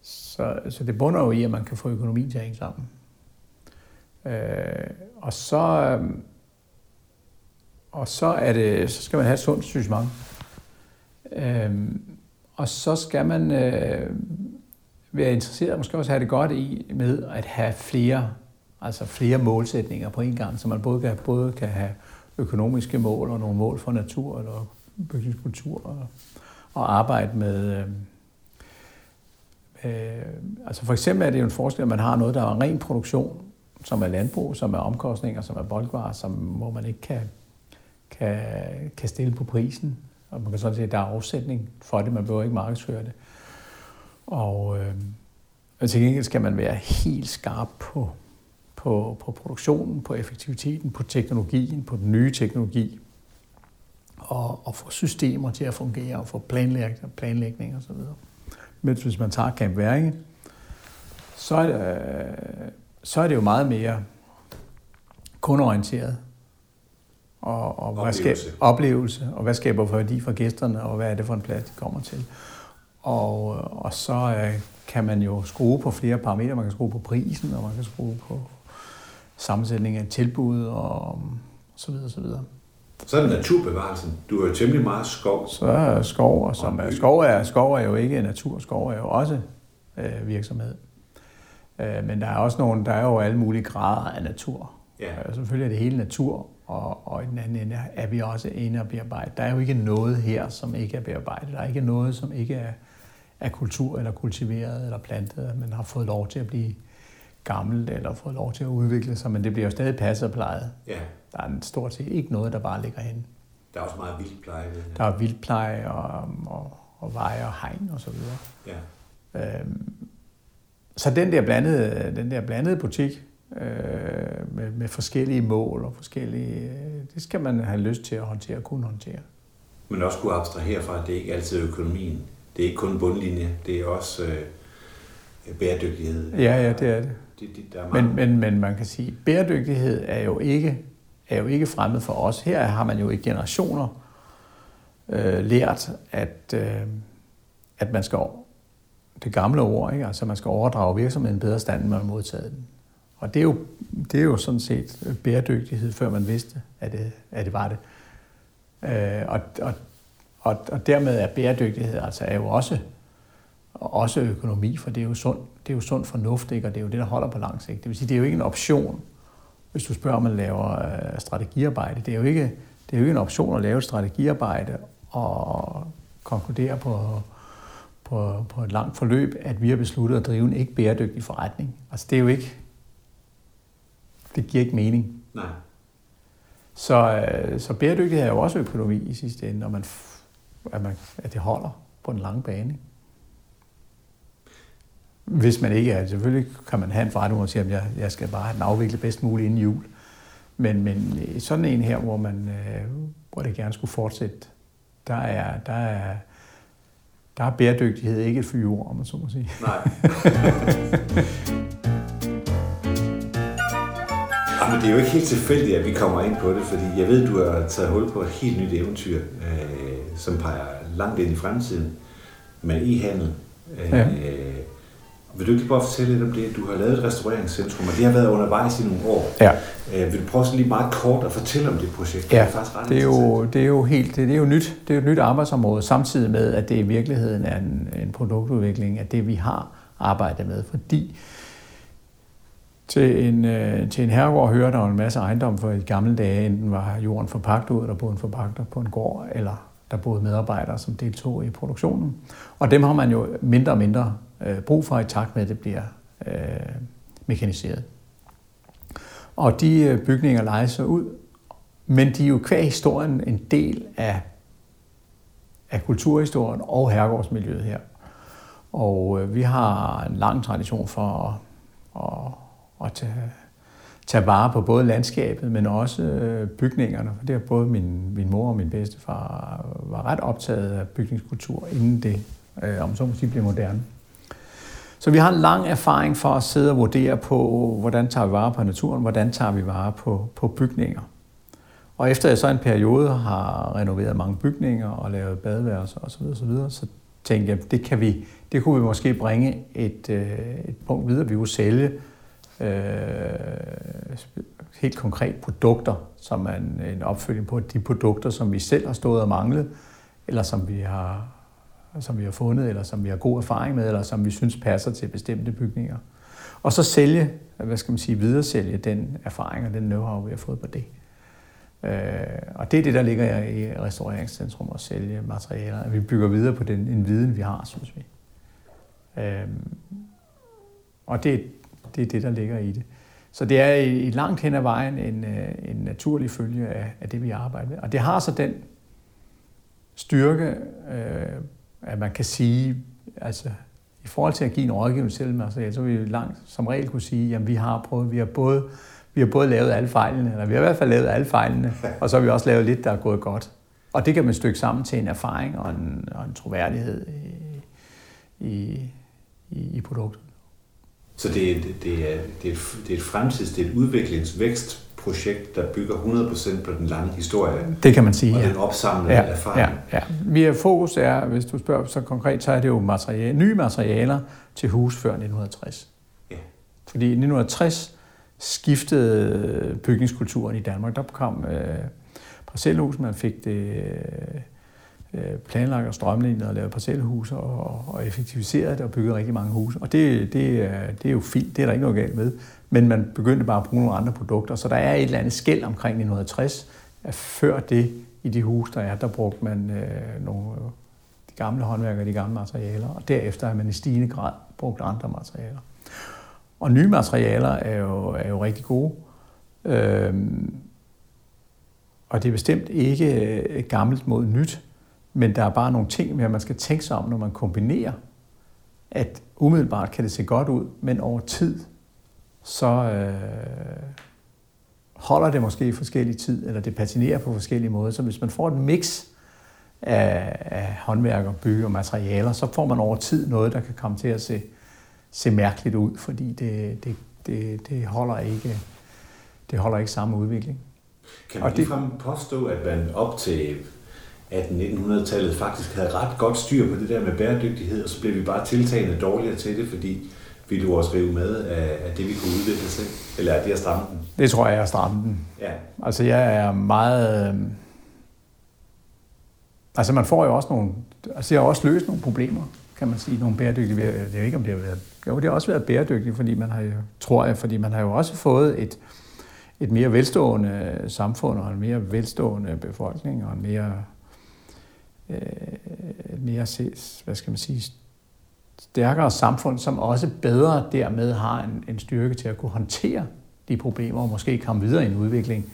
Så, så det bunder jo i, at man kan få økonomien til at hænge sammen. Øh, og så, øh, og så, er det, så skal man have et sundt sygement. Øh, og så skal man øh, være interesseret, og måske også have det godt i med at have flere, altså flere målsætninger på en gang, så man både kan, både kan have økonomiske mål og nogle mål for natur eller bygningskultur og, og arbejde med... Øh, øh, altså for eksempel er det jo en forskel, at man har noget, der er ren produktion, som er landbrug, som er omkostninger, som er boldvarer, som, hvor man ikke kan, kan, kan stille på prisen. Og man kan sådan sige, at der er afsætning for det, man behøver ikke markedsføre det. Og, øh, og til gengæld skal man være helt skarp på, på, på produktionen, på effektiviteten, på teknologien, på den nye teknologi, og, og få systemer til at fungere, og få planlægning, planlægning osv. Men hvis man tager Camp Væringe, så er, det, øh, så er det jo meget mere kundeorienteret. Og, og hvad skaber, Oplevelse. oplevelse, og hvad skaber værdi for gæsterne, og hvad er det for en plads, de kommer til. Og, og så øh, kan man jo skrue på flere parametre. Man kan skrue på prisen, og man kan skrue på sammensætningen af tilbud, og så videre, så videre. Så er det naturbevarelsen. Du har jo temmelig meget skov. Så er skov, og som er, skov, er, skov er jo ikke natur, skov er jo også øh, virksomhed. Øh, men der er også nogle, der er jo alle mulige grader af natur. Ja. Øh, selvfølgelig er det hele natur, og, og i den anden ende er vi også inde og bearbejde. Der er jo ikke noget her, som ikke er bearbejdet. Der er ikke noget, som ikke er, er kultur eller kultiveret eller plantet, man har fået lov til at blive gammelt eller fået lov til at udvikle sig, men det bliver jo stadig passet og plejet. Ja. Der er stort set ikke noget, der bare ligger hen. Der er også meget vildpleje det. Der er vildpleje og, og, og veje og hegn og så videre. Ja. Øhm, så den der blandede, den der blandede butik øh, med, med forskellige mål og forskellige, øh, det skal man have lyst til at håndtere, kunne håndtere. Men også kunne abstrahere fra, at det ikke altid er økonomien. Det er ikke kun bundlinje, det er også øh, bæredygtighed. Ja, ja, det er det. det, det der er meget... Men, men, men man kan sige, at bæredygtighed er jo ikke, er jo ikke fremmed for os. Her har man jo i generationer øh, lært, at, øh, at man skal det gamle ord, ikke? altså man skal overdrage virksomheden bedre stand, end man har modtaget den. Og det er jo, det er jo sådan set bæredygtighed, før man vidste, at det, at det var det. Øh, og, og, og, og dermed er bæredygtighed altså er jo også, også økonomi, for det er jo sund, det er jo sund fornuft, ikke? og det er jo det, der holder på lang sigt. Det vil sige, det er jo ikke en option, hvis du spørger, om man laver øh, strategiarbejde. Det er, jo ikke, det er jo ikke en option at lave et strategiarbejde og konkludere på, på, på et langt forløb, at vi har besluttet at drive en ikke bæredygtig forretning. Altså det er jo ikke, det giver ikke mening. Nej. Så, øh, så bæredygtighed er jo også økonomi i sidste ende, når man, at, man, at det holder på en lang bane. Hvis man ikke er, selvfølgelig kan man have en forretning, hvor man siger, at jeg, jeg skal bare have den afviklet bedst muligt inden jul. Men, men øh, sådan en her, hvor, man, øh, hvor det gerne skulle fortsætte, der er, der er, der er bæredygtighed ikke et fyre, om man så må sige. Nej. Jamen, det er jo ikke helt tilfældigt, at vi kommer ind på det, fordi jeg ved, du har taget hul på et helt nyt eventyr, øh, som peger langt ind i fremtiden med e-handel. Øh, Ja. Vil du ikke lige bare fortælle lidt om det? Du har lavet et restaureringscentrum, og det har været undervejs i nogle år. Ja. Øh, vil du prøve sådan lige meget kort at fortælle om det projekt? Ja, er faktisk ret det er, jo, det er jo helt, det, det er jo nyt. Det er jo et nyt arbejdsområde, samtidig med, at det i virkeligheden er en, en produktudvikling af det, vi har arbejdet med. Fordi til en, øh, til en herregård hører der jo en masse ejendom for i gamle dage, enten var jorden forpagt ud, der boede en forpagter på en gård, eller der boede medarbejdere, som deltog i produktionen. Og dem har man jo mindre og mindre øh, brug for i takt med, at det bliver øh, mekaniseret. Og de øh, bygninger lejes så ud, men de er jo hver historien en del af, af kulturhistorien og herregårdsmiljøet her. Og øh, vi har en lang tradition for at, at, at tage, tage vare på både landskabet, men også øh, bygningerne. For det har både min, min mor og min bedstefar var ret optaget af bygningskultur, inden det, øh, om så må sige, blev moderne. Så vi har en lang erfaring for at sidde og vurdere på, hvordan tager vi vare på naturen, hvordan tager vi vare på, på bygninger. Og efter jeg så en periode har renoveret mange bygninger og lavet badeværelser osv., osv., så tænkte jeg, det, kan vi, det kunne vi måske bringe et, øh, et punkt videre. Vi kunne sælge øh, helt konkret produkter, som er en, en opfølging på de produkter, som vi selv har stået og manglet, eller som vi har som vi har fundet, eller som vi har god erfaring med, eller som vi synes passer til bestemte bygninger. Og så sælge, hvad skal man sige, videresælge den erfaring og den know-how, vi har fået på det. Øh, og det er det, der ligger i restaureringscentrum at sælge materialer. At vi bygger videre på den en viden, vi har, synes vi. Øh, og det, det er det, der ligger i det. Så det er i, i langt hen ad vejen en, øh, en naturlig følge af, af det, vi arbejder med. Og det har så den styrke, øh, at man kan sige, altså i forhold til at give en rådgivning til materiale, så vil vi langt som regel kunne sige, at vi har prøvet, vi har både, vi har både lavet alle fejlene, eller vi har i hvert fald lavet alle fejlene, og så har vi også lavet lidt, der er gået godt. Og det kan man stykke sammen til en erfaring og en, og en troværdighed i, i, i, i produktet. Så det er, det, er, det, er et, det er et fremtids, det er et udviklingsvækstprojekt, der bygger 100% på den lange historie. Det kan man sige, og ja. den opsamlede ja, erfaring. Ja, ja. Vi er fokus er, hvis du spørger så konkret, så er det jo materiale, nye materialer til hus før 1960. Ja. Fordi i 1960 skiftede bygningskulturen i Danmark. Der kom øh, parcelhus, man fik det øh, Øh, planlagt og strømlignet og lavet parcelhuse og, og effektiviseret det og bygget rigtig mange huse. Og det, det, er, det er jo fint, det er der ikke noget galt med. Men man begyndte bare at bruge nogle andre produkter, så der er et eller andet skæld omkring 1960, at før det i de huse, der er, der brugte man øh, nogle øh, de gamle håndværkere, de gamle materialer, og derefter har man i stigende grad brugt andre materialer. Og nye materialer er jo, er jo rigtig gode. Øhm, og det er bestemt ikke øh, gammelt mod nyt, men der er bare nogle ting, at man skal tænke sig om, når man kombinerer, at umiddelbart kan det se godt ud, men over tid, så øh, holder det måske i forskellig tid, eller det patinerer på forskellige måder. Så hvis man får et mix af, af håndværk og bygge og materialer, så får man over tid noget, der kan komme til at se, se mærkeligt ud, fordi det, det, det, det, holder ikke, det holder ikke samme udvikling. Kan man ligefrem påstå, at man op til 1800-1900-tallet faktisk havde ret godt styr på det der med bæredygtighed, og så blev vi bare tiltagende dårligere til det, fordi vi lå os rive med af, af det, vi kunne udvikle selv? Eller er det at stramme den? Det tror jeg er at stramme den. Ja. Altså jeg er meget... Øh, altså man får jo også nogle... Altså jeg har også løst nogle problemer, kan man sige, nogle bæredygtige... Jeg ved ikke, om det har været... Jo, det har også været bæredygtigt, fordi man har jo, tror jeg, fordi man har jo også fået et, et mere velstående samfund og en mere velstående befolkning og en mere øh, mere hvad skal man sige, stærkere samfund, som også bedre dermed har en, en styrke til at kunne håndtere de problemer og måske komme videre i en udvikling.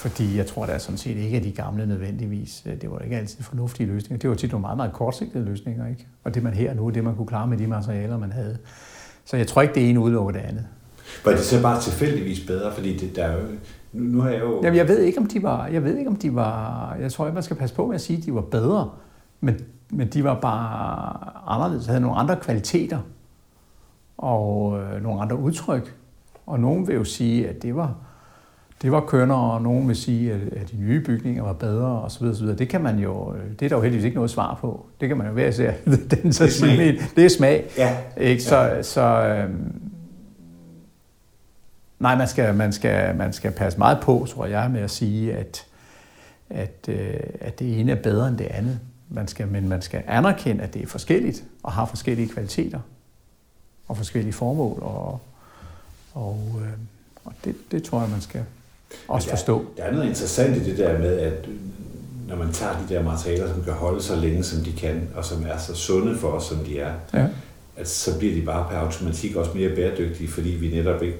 Fordi jeg tror da sådan set ikke, at de gamle nødvendigvis, øh, det var ikke altid fornuftige løsninger. Det var tit nogle meget, meget kortsigtede løsninger, ikke? Og det man her nu, det man kunne klare med de materialer, man havde. Så jeg tror ikke, det ene udelukker det andet. Var det så bare tilfældigvis bedre? Fordi det, der er jo, nu, nu har jeg jo... Jamen, jeg ved ikke, om de var... Jeg ved ikke, om de var... Jeg tror ikke, man skal passe på med at sige, at de var bedre. Men, men de var bare anderledes, havde nogle andre kvaliteter og øh, nogle andre udtryk. Og nogen vil jo sige, at det var, det var kønner, og nogen vil sige, at, at de nye bygninger var bedre, og så videre, så videre. Det kan man jo, det er der jo heldigvis ikke noget svar på. Det kan man jo være se. Den så det er smag. Det er smag. Ja. Ikke? Så, ja. så øh, nej, man skal, man, skal, man skal passe meget på, tror jeg, med at sige, at, at, øh, at det ene er bedre end det andet. Man skal, men man skal anerkende, at det er forskelligt og har forskellige kvaliteter og forskellige formål. Og, og, øh, og det, det tror jeg, man skal også der, forstå. Der er noget interessant i det der med, at når man tager de der materialer, som kan holde så længe, som de kan, og som er så sunde for os, som de er, ja. at så bliver de bare per automatik også mere bæredygtige, fordi vi netop ikke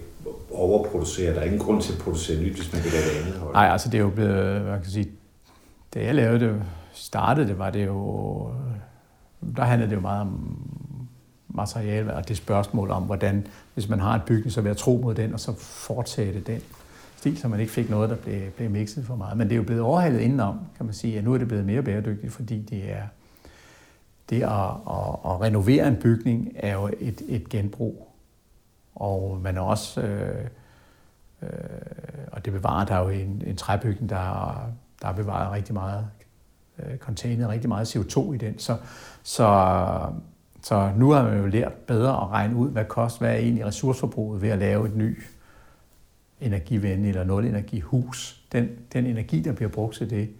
overproducere. Der er ingen grund til at producere nyt, hvis man kan lave det andet hold. Nej, altså det er jo blevet, man kan sige, da jeg lavede det, startede det, var det jo, der handlede det jo meget om materiale og det spørgsmål om, hvordan, hvis man har en bygning, så vil jeg tro mod den, og så fortsætte den stil, så man ikke fik noget, der blev, blev mixet for meget. Men det er jo blevet overhalet indenom, kan man sige, at nu er det blevet mere bæredygtigt, fordi det er det at, at, at renovere en bygning er jo et, et genbrug. Og man er også, øh, øh, og det bevarer der jo en, en træbygning, der, der er bevaret rigtig meget øh, containet rigtig meget CO2 i den. Så, så, så nu har man jo lært bedre at regne ud, hvad kost, hvad er egentlig ressourceforbruget ved at lave et ny energivenlig eller nul-energihus. Den, den energi, der bliver brugt til det,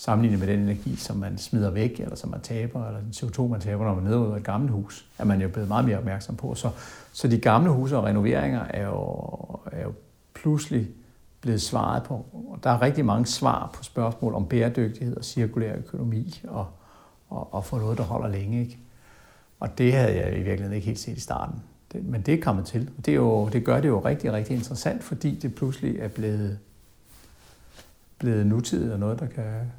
sammenlignet med den energi, som man smider væk, eller som man taber, eller den CO2, man taber, når man nedrydder et gammelt hus, er man jo blevet meget mere opmærksom på. Så, så de gamle huse og renoveringer er jo, er jo pludselig blevet svaret på. Der er rigtig mange svar på spørgsmål om bæredygtighed og cirkulær økonomi og, og, og få noget, der holder længe. Ikke? Og det havde jeg i virkeligheden ikke helt set i starten. Det, men det er kommet til. Det, er jo, det gør det jo rigtig, rigtig interessant, fordi det pludselig er blevet, blevet nutidigt og noget, der kan,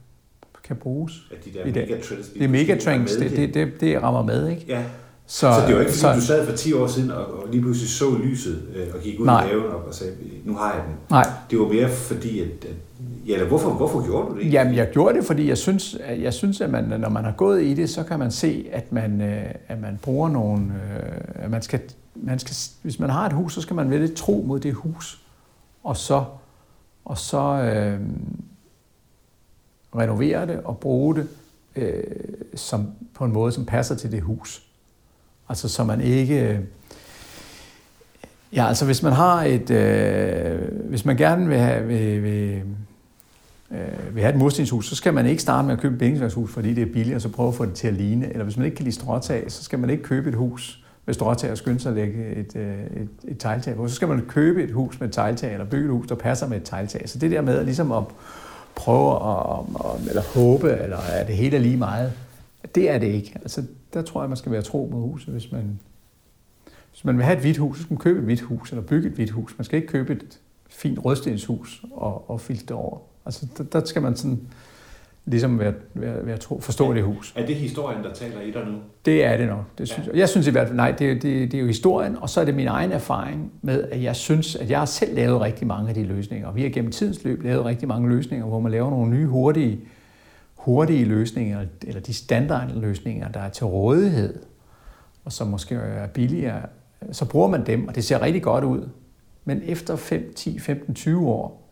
kan bruges. At de der i dag. Megatrends, det er megatrends, det, det, det, det rammer med, ikke? Ja. Så, så det var ikke fordi, så, du sad for 10 år siden og, og lige pludselig så lyset øh, og gik ud nej. i haven og, og sagde, nu har jeg den. Nej. Det var mere fordi, at, at ja, eller hvorfor, hvorfor gjorde du det? Jamen, jeg gjorde det, fordi jeg synes, at, jeg synes, at man, når man har gået i det, så kan man se, at man, øh, at man bruger nogle... Øh, at man skal, man skal, hvis man har et hus, så skal man vælge tro mod det hus, og så, og så øh, renovere det og bruge det øh, som, på en måde, som passer til det hus. Altså så man ikke... Øh, ja, altså hvis man har et... Øh, hvis man gerne vil, have, vil, vil øh, vil have et murstenshus, så skal man ikke starte med at købe et bindingsværkshus, fordi det er billigt, og så prøve at få det til at ligne. Eller hvis man ikke kan lide stråtag, så skal man ikke købe et hus med stråtag og skynde sig at lægge et, øh, et, et tegltag på. Så skal man købe et hus med et tegltag, eller bygge et hus, der passer med et tegltag. Så det der med ligesom at prøve at, at, eller håbe, eller er det hele lige meget, det er det ikke. Altså, der tror jeg, man skal være tro mod huset, hvis man, hvis man vil have et hvidt hus, så skal man købe et hvidt hus, eller bygge et hvidt hus. Man skal ikke købe et fint rødstenshus og, og filtre over. Altså, der, der skal man sådan ligesom være, være, være tro, forstå det hus. Er det historien, der taler i dig nu? Det er det nok. Det synes ja. jeg. jeg synes i hvert fald, nej, det, det, det er jo historien, og så er det min egen erfaring med, at jeg synes, at jeg har selv lavet rigtig mange af de løsninger. Og vi har gennem tidens løb lavet rigtig mange løsninger, hvor man laver nogle nye, hurtige, hurtige løsninger, eller de standardløsninger, der er til rådighed, og som måske er billigere, så bruger man dem, og det ser rigtig godt ud. Men efter 5, 10, 15, 20 år,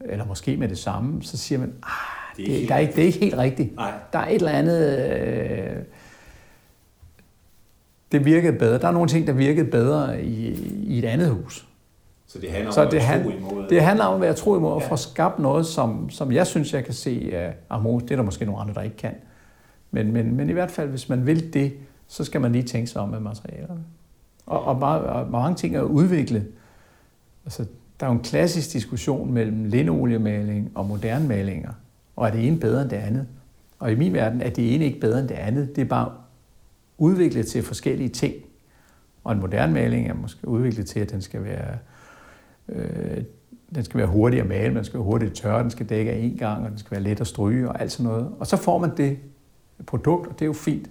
eller måske med det samme, så siger man, ah, det, er det, der er ikke, det er ikke helt rigtigt. Nej. Der er et eller andet... Øh, det virkede bedre. Der er nogle ting, der virkede bedre i, i et andet hus. Så det handler om Så at det, være han, tro imod? det handler om at være tro imod og Ja. få skabt noget, som, som jeg synes, jeg kan se af harmonisk. Det er der måske nogle andre, der ikke kan. Men, men, men i hvert fald, hvis man vil det, så skal man lige tænke sig om med materialerne. Og, og, meget, og mange ting er udviklet. Altså, der er jo en klassisk diskussion mellem linooliemaling og moderne malinger. Og er det ene bedre end det andet? Og i min verden er det ene ikke bedre end det andet. Det er bare udviklet til forskellige ting. Og en moderne maling er måske udviklet til, at den skal være, øh, den skal være hurtig at male, man skal være hurtig at tørre, den skal dække af en gang, og den skal være let at stryge og alt sådan noget. Og så får man det produkt, og det er jo fint.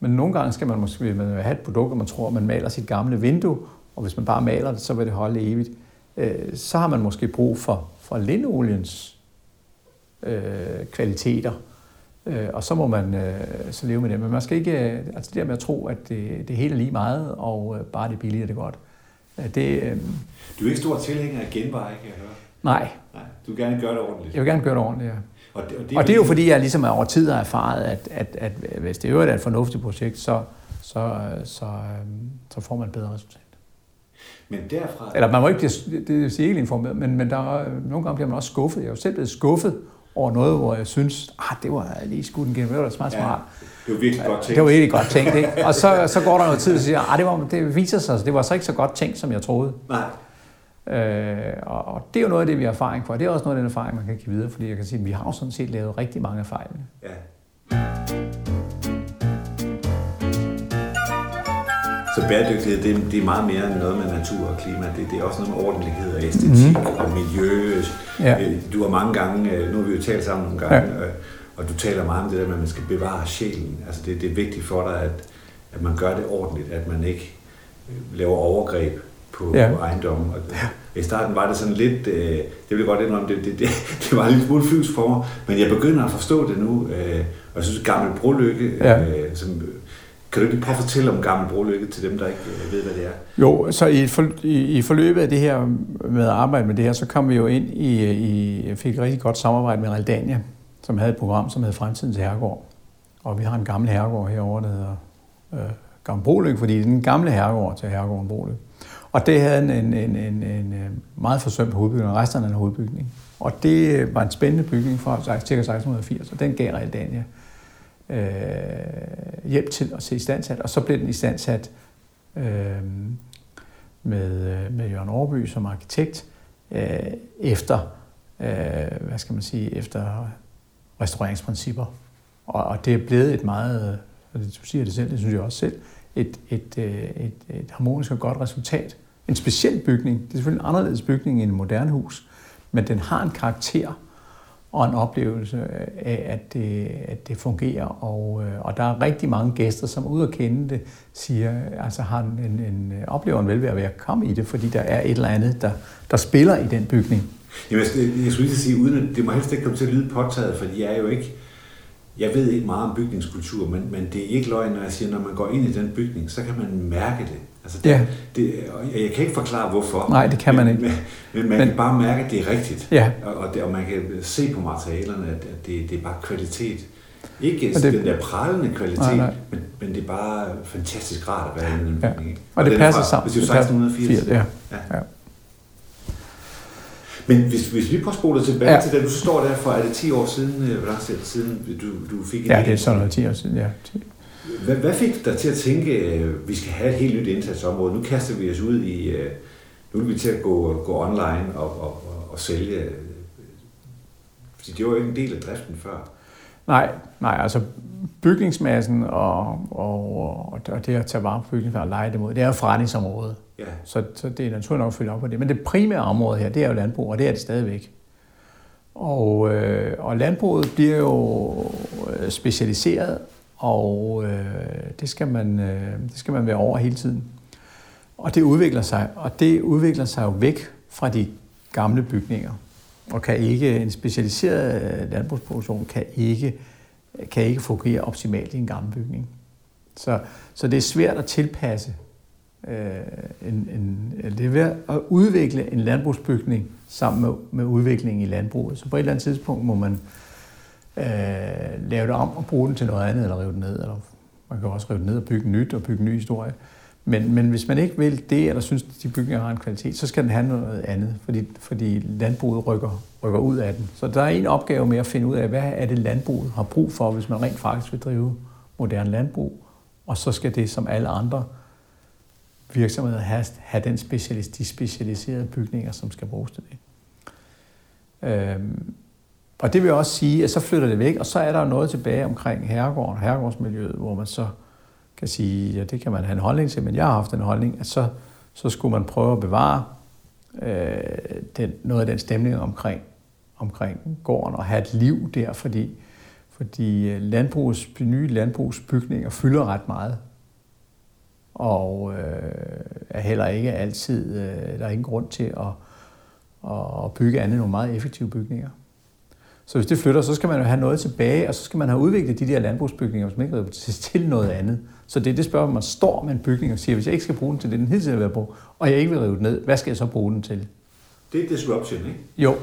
Men nogle gange skal man måske man have et produkt, og man tror, at man maler sit gamle vindue, og hvis man bare maler det, så vil det holde evigt. Øh, så har man måske brug for, for linoliens øh, kvaliteter, øh, og så må man øh, så leve med det. Men man skal ikke, øh, altså det der med at tro, at det, det hele er lige meget, og øh, bare det billige er det godt. Øh, det, øh, Du er ikke stor tilhænger af genveje, kan jeg høre. nej, Nej, du vil gerne gøre det ordentligt. jeg vil gerne gøre det ordentligt, ja. Og det, og Og det er jo fordi, jeg ligesom over tid har erfaret, at, at, at hvis det øvrigt er et fornuftigt projekt, så, så, så, øhm, så får man et bedre resultat. Men derfra... Eller man må ikke blive, det det siger ikke informeret, men, men der er, nogle gange bliver man også skuffet. Jeg er jo selv blevet skuffet over noget, hvor jeg synes, ah, det var lige skudt en gennem, det var smart, smart. det var virkelig godt tænkt. Det var virkelig godt tænkt, ikke? Og så, så går der noget tid, og siger, ah, det, var, det viser sig, så det var så ikke så godt tænkt, som jeg troede. Nej. Øh, og, og det er jo noget af det, vi har erfaring for. Det er også noget af den erfaring, man kan give videre, fordi jeg kan sige, at vi har jo sådan set lavet rigtig mange fejl. Ja. Så bæredygtighed, det, er- det er meget mere end noget med natur og klima. Det, det er også noget med ordentlighed og æstetik mm. og miljø. Ja. Øh, Du har mange gange, øh, nu har vi jo talt sammen nogle gange, ja. og du taler meget om det der med, at man skal bevare sjælen. Altså det, det er vigtigt for dig, at, at man gør det ordentligt, at man ikke øh, laver overgreb på, Ja. på ejendommen. Og ja. I starten var det sådan lidt, øh, det jeg godt indrømme, det, det, det, det var lille smule for mig, men jeg begynder at forstå det nu, øh, og jeg synes, Gammel Brolykke, Ja. øh, som, kan du ikke lige prøve at fortælle om Gammel Brolykke til dem, der ikke øh, ved, hvad det er? Jo, så i, for, i, i forløbet af det her med at arbejde med det her, så kom vi jo ind i, i jeg fik et rigtig godt samarbejde med Realdania, som havde et program, som hed Fremtidens Herregård. Og vi har en gammel herregård herovre, der hedder øh, Gammel Brolykke, fordi det er den gamle herregård til herregården Brolykke. Og det havde en, en, en, en, en øh, meget forsømt hovedbygning, og resterne af en hovedbygning. Og det øh, var en spændende bygning fra ca. 1680, og den gav Realdania øh, Øh, hjælp til at se istandsat, og så blev den istandsat øh, med, øh, med Jørgen Aarby som arkitekt øh, efter, øh, hvad skal man sige, efter restaureringsprincipper. Og, og det er blevet et meget, øh, og det, du siger det selv, det synes jeg også selv, et, et, øh, et, et harmonisk og godt resultat. En speciel bygning, det er selvfølgelig en anderledes bygning end et moderne hus, men den har en karakter og en oplevelse af, at det, at det fungerer. Og, øh, og der er rigtig mange gæster, som ud at kende det, siger, altså har en, en, en oplever en velvære ved at komme i det, fordi der er et eller andet, der, der spiller i den bygning. Jamen, jeg, jeg skulle lige sige, uden at, det må helst ikke komme til at lyde påtaget, fordi jeg er jo ikke, jeg ved ikke meget om bygningskultur, men, men det er ikke løgn, når jeg siger, når man går ind i den bygning, så kan man mærke det. Altså, det, Ja. det, og jeg, kan ikke forklare, hvorfor. Nej, det kan man men, ikke. Men, men man Men- kan bare mærke, at det er rigtigt. Ja. Og, og, det, og man kan se på materialerne, at, at det, det er bare kvalitet. Ikke Og det, den der prallende kvalitet, Nej, nej. Men, men det er bare fantastisk rart at være i den Ja. ikke? Og det er passer fra- sammen. Hvis det er passer- 1680. Ja. Ja. Ja. Men hvis, hvis vi prøver at spole tilbage ja. til da du står der for, er det 10 år siden, øh, hvor lang tid siden du, du fik en Ja, det er sådan noget 10 år siden, ja. Hvad, hvad fik dig til at tænke, at øh, vi skal have et helt nyt indsatsområde? Nu kaster vi os ud i, øh, nu er vi til at gå, gå online og, og, og, sælge. Fordi det var jo ikke en del af driften før. Nej, nej, altså bygningsmassen og, og, og det at tage vare på bygningsmassen og lege det mod, det er jo forretningsområdet. Ja. Så, så det er naturligt nok at følge op på det. Men det primære område her, det er jo landbrug, og det er det stadigvæk. Og, øh, og landbruget bliver jo øh, specialiseret, og øh, det, skal man, øh, det skal man være over hele tiden. Og det udvikler sig, og det udvikler sig jo væk fra de gamle bygninger. Og kan ikke, en specialiseret øh, landbrugsproduktion kan ikke, kan ikke fungere optimalt i en gammel bygning. Så, så det er svært at tilpasse øh, en, en, det er ved at udvikle en landbrugsbygning sammen med, med udviklingen i landbruget. Så på et eller andet tidspunkt må man øh, lave det om og bruge den til noget andet, eller rive den ned. Eller man kan også rive den ned og bygge nyt og bygge en ny historie. Men, men hvis man ikke vil det, eller synes, at de bygninger har en kvalitet, så skal den have noget andet, fordi, fordi landbruget rykker, rykker ud af den. Så der er en opgave med at finde ud af, hvad er det landbruget har brug for, hvis man rent faktisk vil drive moderne landbrug. Og så skal det, som alle andre virksomheder, have, have den specialis, de specialiserede bygninger, som skal bruges til det. Øhm, og det vil også sige, at så flytter det væk, og så er der noget tilbage omkring herregården, herregårdsmiljøet, hvor man så kan sige, ja, det kan man have en holdning til, men jeg har haft en holdning, at så, så skulle man prøve at bevare øh, den, noget af den stemning omkring, omkring gården og have et liv der, fordi, fordi øh, landbrugs, nye landbrugsbygninger fylder ret meget. Og øh, er heller ikke altid, øh, der er ingen grund til at, at bygge andet end nogle meget effektive bygninger. Så hvis det flytter, så skal man jo have noget tilbage, og så skal man have udviklet de der landbrugsbygninger, som ikke er til noget andet. Så det er det spørgsmål, man står med en bygning og siger, hvis jeg ikke skal bruge den til det, den hele tiden vil brugt, og jeg ikke vil rive den ned, hvad skal jeg så bruge den til? Det er disruption, ikke? Jo,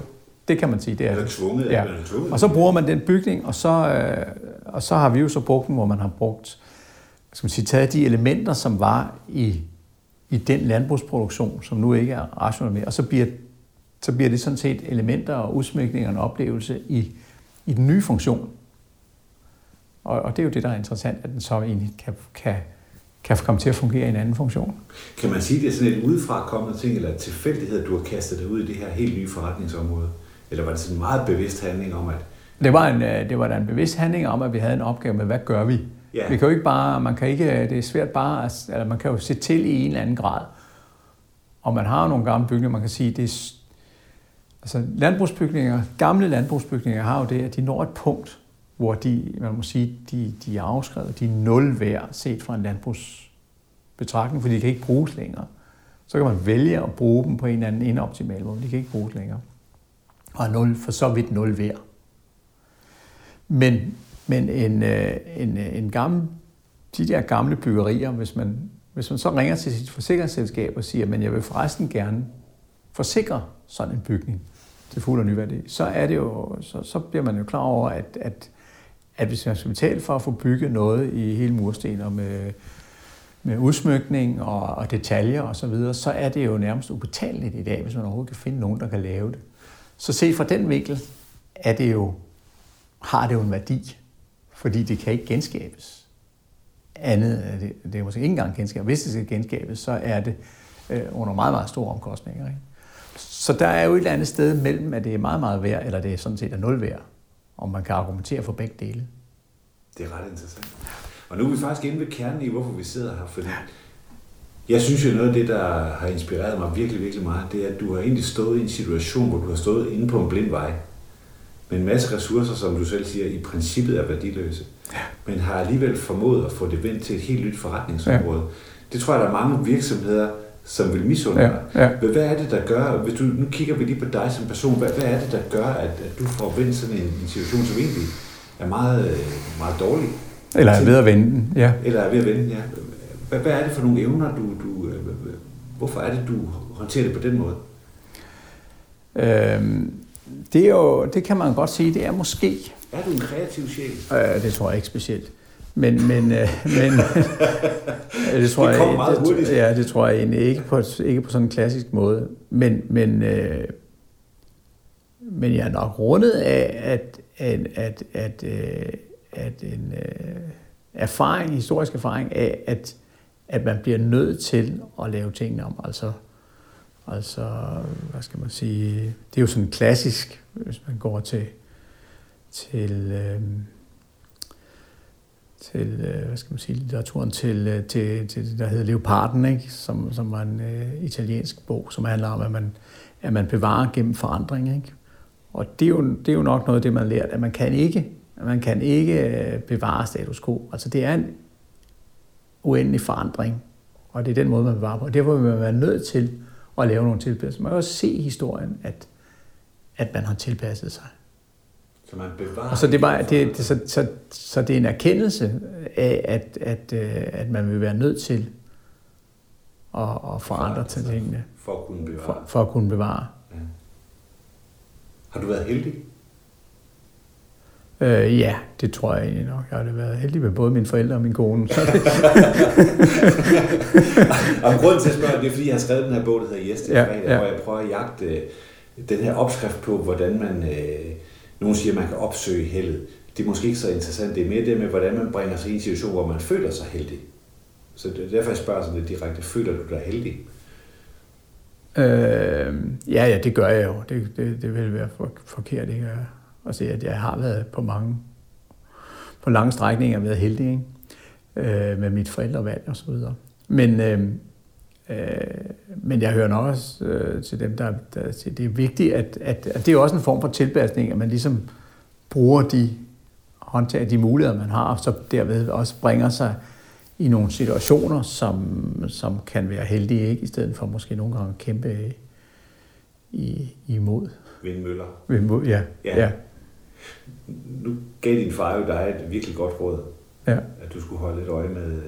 det kan man sige. Det er eller tvunget, ja. eller tvunget. Og så bruger man den bygning, og så, øh, og så har vi jo så brugt den, hvor man har brugt, skal man sige, taget de elementer, som var i, i den landbrugsproduktion, som nu ikke er rationel mere, og så bliver så bliver det sådan set elementer og udsmykninger og en oplevelse i, i den nye funktion. Og, og det er jo det, der er interessant, at den så egentlig kan, kan, kan komme til at fungere i en anden funktion. Kan man sige, at det er sådan et udefra kommende ting, eller tilfældighed, at du har kastet dig ud i det her helt nye forretningsområde? Eller var det sådan en meget bevidst handling om, at... Det var, en, øh, det var da en bevidst handling om, at vi havde en opgave med, hvad gør vi? Ja. Vi kan jo ikke bare, man kan ikke, det er svært bare, at, eller man kan jo se til i en eller anden grad. Og man har nogle gamle bygninger, man kan sige, det er, Altså landbrugsbygninger, gamle landbrugsbygninger har jo det, at de når et punkt, hvor de, man må sige, de, de er afskrevet, de er nul værd set fra en landbrugsbetragtning, fordi de kan ikke bruges længere. Så kan man vælge at bruge dem på en eller anden inoptimal måde, de kan ikke bruges længere. Og er nul, for så vidt nul værd. Men, men en, øh, en, øh, en gammel, de der gamle byggerier, hvis man, hvis man så ringer til sit forsikringsselskab og siger, men jeg vil forresten gerne forsikre sådan en bygning til fuld og nyværdi, så, er det jo, så, så bliver man jo klar over, at, at, at hvis man skal betale for at få bygget noget i hele mursten og med, med udsmykning og, og detaljer osv., så, videre, så er det jo nærmest ubetaleligt i dag, hvis man overhovedet kan finde nogen, der kan lave det. Så set fra den vinkel er det jo, har det jo en værdi, fordi det kan ikke genskabes. Andet, det, det er måske ikke engang genskabes. Hvis det skal genskabes, så er det øh, under meget, meget store omkostninger. Ikke? Så der er jo et eller andet sted mellem, at det er meget, meget værd, eller det er sådan set er nul værd, om man kan argumentere for begge dele. Det er ret interessant. Og nu er vi faktisk inde ved kernen i, hvorfor vi sidder her, fordi jeg synes jo noget af det, der har inspireret mig virkelig, virkelig meget, det er, at du har egentlig stået i en situation, hvor du har stået inde på en blind vej, med en masse ressourcer, som du selv siger, i princippet er værdiløse, men har alligevel formået at få det vendt til et helt nyt forretningsområde. Ja. Det tror jeg, der er mange virksomheder, som vil misunde dig. Ja, ja. Hvad er det, der gør, hvis du, nu kigger vi lige på dig som person, hvad, hvad er det, der gør, at, at du får vendt sådan en, en situation, som egentlig er meget, meget dårlig? Eller er ved at vende den, ja. Eller er ved at vende ja. Hvad, hvad er det for nogle evner, du, du øh, hvorfor er det, du håndterer det på den måde? Øhm, det, er jo, det kan man godt sige, det er måske. Er du en kreativ sjæl? Øh, det tror jeg ikke specielt. Men, men, øh, men det tror det jeg, meget det, hurtigt. Ja, det tror jeg egentlig ikke på, ikke på sådan en klassisk måde. Men, men, øh, men jeg er nok rundet af, at, at, at, at, øh, at en øh, erfaring, historisk erfaring af, at, at man bliver nødt til at lave tingene om. Altså, altså, hvad skal man sige, det er jo sådan klassisk, hvis man går til, til øh, til, øh, hvad skal man sige, litteraturen til, øh, til, til det, der hedder Leoparden, ikke? Som, som var en uh, italiensk bog, som handler om, at man, at man bevarer gennem forandring. Ikke? Og det er, jo, det er jo nok noget af det, man lært, at man kan ikke, at man kan ikke bevare status quo. Altså det er en uendelig forandring, og det er den måde, man bevarer på. Og derfor vil man være nødt til at lave nogle tilpasninger. Man kan også se i historien, at, at man har tilpasset sig. Så man bevarer... Og så det, bare, det, det, så, så, så det er en erkendelse af, at, at, øh, at man vil være nødt til at, at forandre til tingene. For at kunne bevare. For, for at kunne bevare. Ja. Har du været heldig? Øh, ja, det tror jeg egentlig nok. Jeg har været heldig med både mine forældre og min kone. og grunden til at spørge, det er fordi, jeg har skrevet den her bog, der hedder Yes, det ja, fredag, ja. hvor jeg prøver at jagte den her opskrift på, hvordan man øh, nogle siger, at man kan opsøge heldet. Det er måske ikke så interessant. Det er mere det med, hvordan man bringer sig i en situation, hvor man føler sig heldig. Så det er derfor, jeg spørger sådan lidt direkte. Føler du dig heldig? Øh, ja, ja, det gør jeg jo. Det, det, det vil være for, forkert ikke? at sige, at jeg har været på mange, på lange strækninger været heldig ikke? Øh, med mit forældrevalg og så videre. Men, øh, øh, men jeg hører nok også øh, til dem, der, der siger, det er vigtigt, at, at, at det er også en form for tilpasning, at man ligesom bruger de håndtag, de muligheder, man har, og så derved også bringer sig i nogle situationer, som, som kan være heldige, ikke? i stedet for måske nogle gange at kæmpe i, imod. Vindmøller. Vindmøller, ja. ja. ja. Nu gav din far jo dig et virkelig godt råd, ja. at du skulle holde lidt øje med,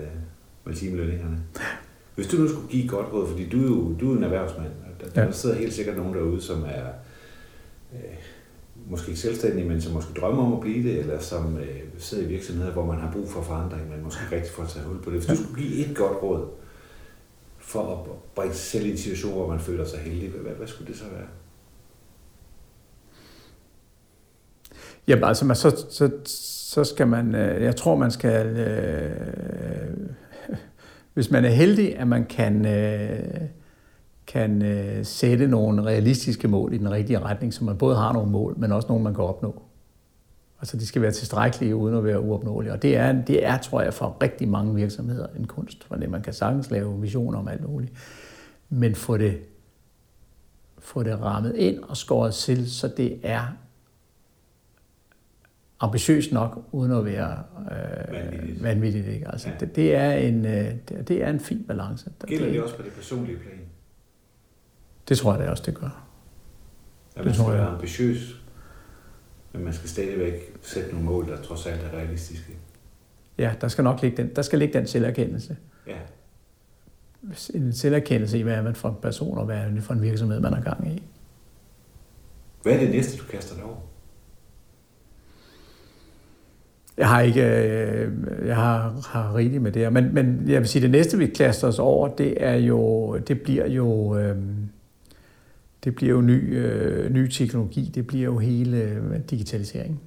med timelønningerne. Hvis du nu skulle give godt råd, fordi du er jo du er en erhvervsmand, der, ja. der sidder helt sikkert nogen derude, som er øh, måske ikke selvstændige, men som måske drømmer om at blive det, eller som øh, sidder i virksomheder, hvor man har brug for forandring, men måske ikke rigtig får tage hul på det. Hvis ja. du skulle give et godt råd for at bringe sig selv i en situation, hvor man føler sig heldig, hvad, hvad skulle det så være? Jamen altså, man, så, så, så skal man, øh, jeg tror man skal, øh, hvis man er heldig, at man kan, øh, kan øh, sætte nogle realistiske mål i den rigtige retning, så man både har nogle mål, men også nogle, man kan opnå. Altså, de skal være tilstrækkelige, uden at være uopnåelige. Og det er, det er, tror jeg, for rigtig mange virksomheder en kunst, for det man kan sagtens lave visioner om alt muligt. Men få det, få det rammet ind og skåret til, så det er ambitiøst nok, uden at være øh, vanvittigt. vanvittigt ikke? Altså, ja. det, det, er en, øh, det er en fin balance. Gælder det også på det personlige plan? Det tror jeg da også, det gør. Ja, man skal være ambitiøs, men man skal stadigvæk sætte nogle mål, der trods alt er realistiske. Ja, der skal nok ligge den, der skal ligge den selverkendelse. Ja. En selverkendelse i, hvad er man for en person, og hvad er det for en virksomhed, man har gang i. Hvad er det næste, du kaster dig over? Jeg har ikke, øh, jeg har, har rigeligt med det her. Men, men jeg vil sige, det næste, vi klaster os over, det er jo, det bliver jo, øh, det bliver jo ny, øh, ny teknologi. Det bliver jo hele øh, digitalisering.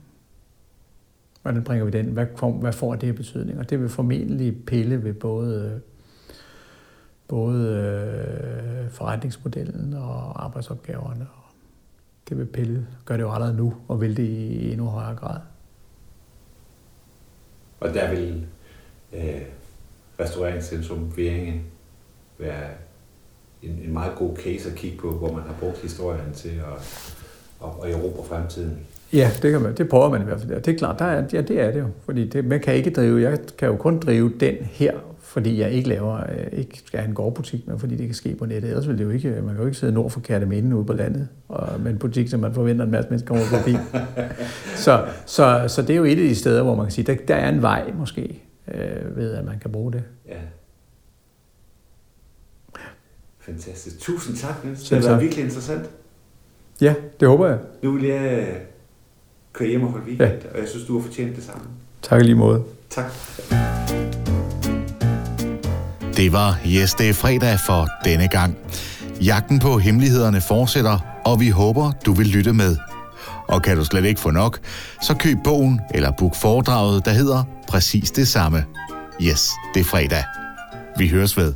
Hvordan bringer vi den? Hvad, kom, hvad får det her betydning? Og det vil formentlig pille ved både, både øh, forretningsmodellen og arbejdsopgaverne. Det vil pille, gør det jo allerede nu, og vil det i endnu højere grad. Og der vil øh, restaureringscentrum Vieringe være en, en meget god case at kigge på, hvor man har brugt historien til at, at, at erobre fremtiden. Ja, det, kan man, det prøver man i hvert fald. Det er klart, der er, ja, det er det jo. Fordi det, man kan ikke drive, jeg kan jo kun drive den her, fordi jeg ikke laver, øh, ikke skal have en gårdbutik, men fordi det kan ske på nettet. Ellers vil det jo ikke, man kan jo ikke sidde nord for Kærteminde ude på landet, og med en butik, som man forventer, en masse mennesker kommer forbi. så, så, så det er jo et af de steder, hvor man kan sige, der, der er en vej måske, øh, ved at man kan bruge det. Ja. Fantastisk. Tusind tak, Niels. Det har været virkelig interessant. Ja, det håber jeg. Nu vil jeg køre hjem og holde weekend, ja. og jeg synes, du har fortjent det samme. Tak lige måde. Tak. Det var Yes, det er fredag for denne gang. Jagten på hemmelighederne fortsætter, og vi håber, du vil lytte med. Og kan du slet ikke få nok, så køb bogen eller book foredraget, der hedder præcis det samme. Yes, det er fredag. Vi høres ved.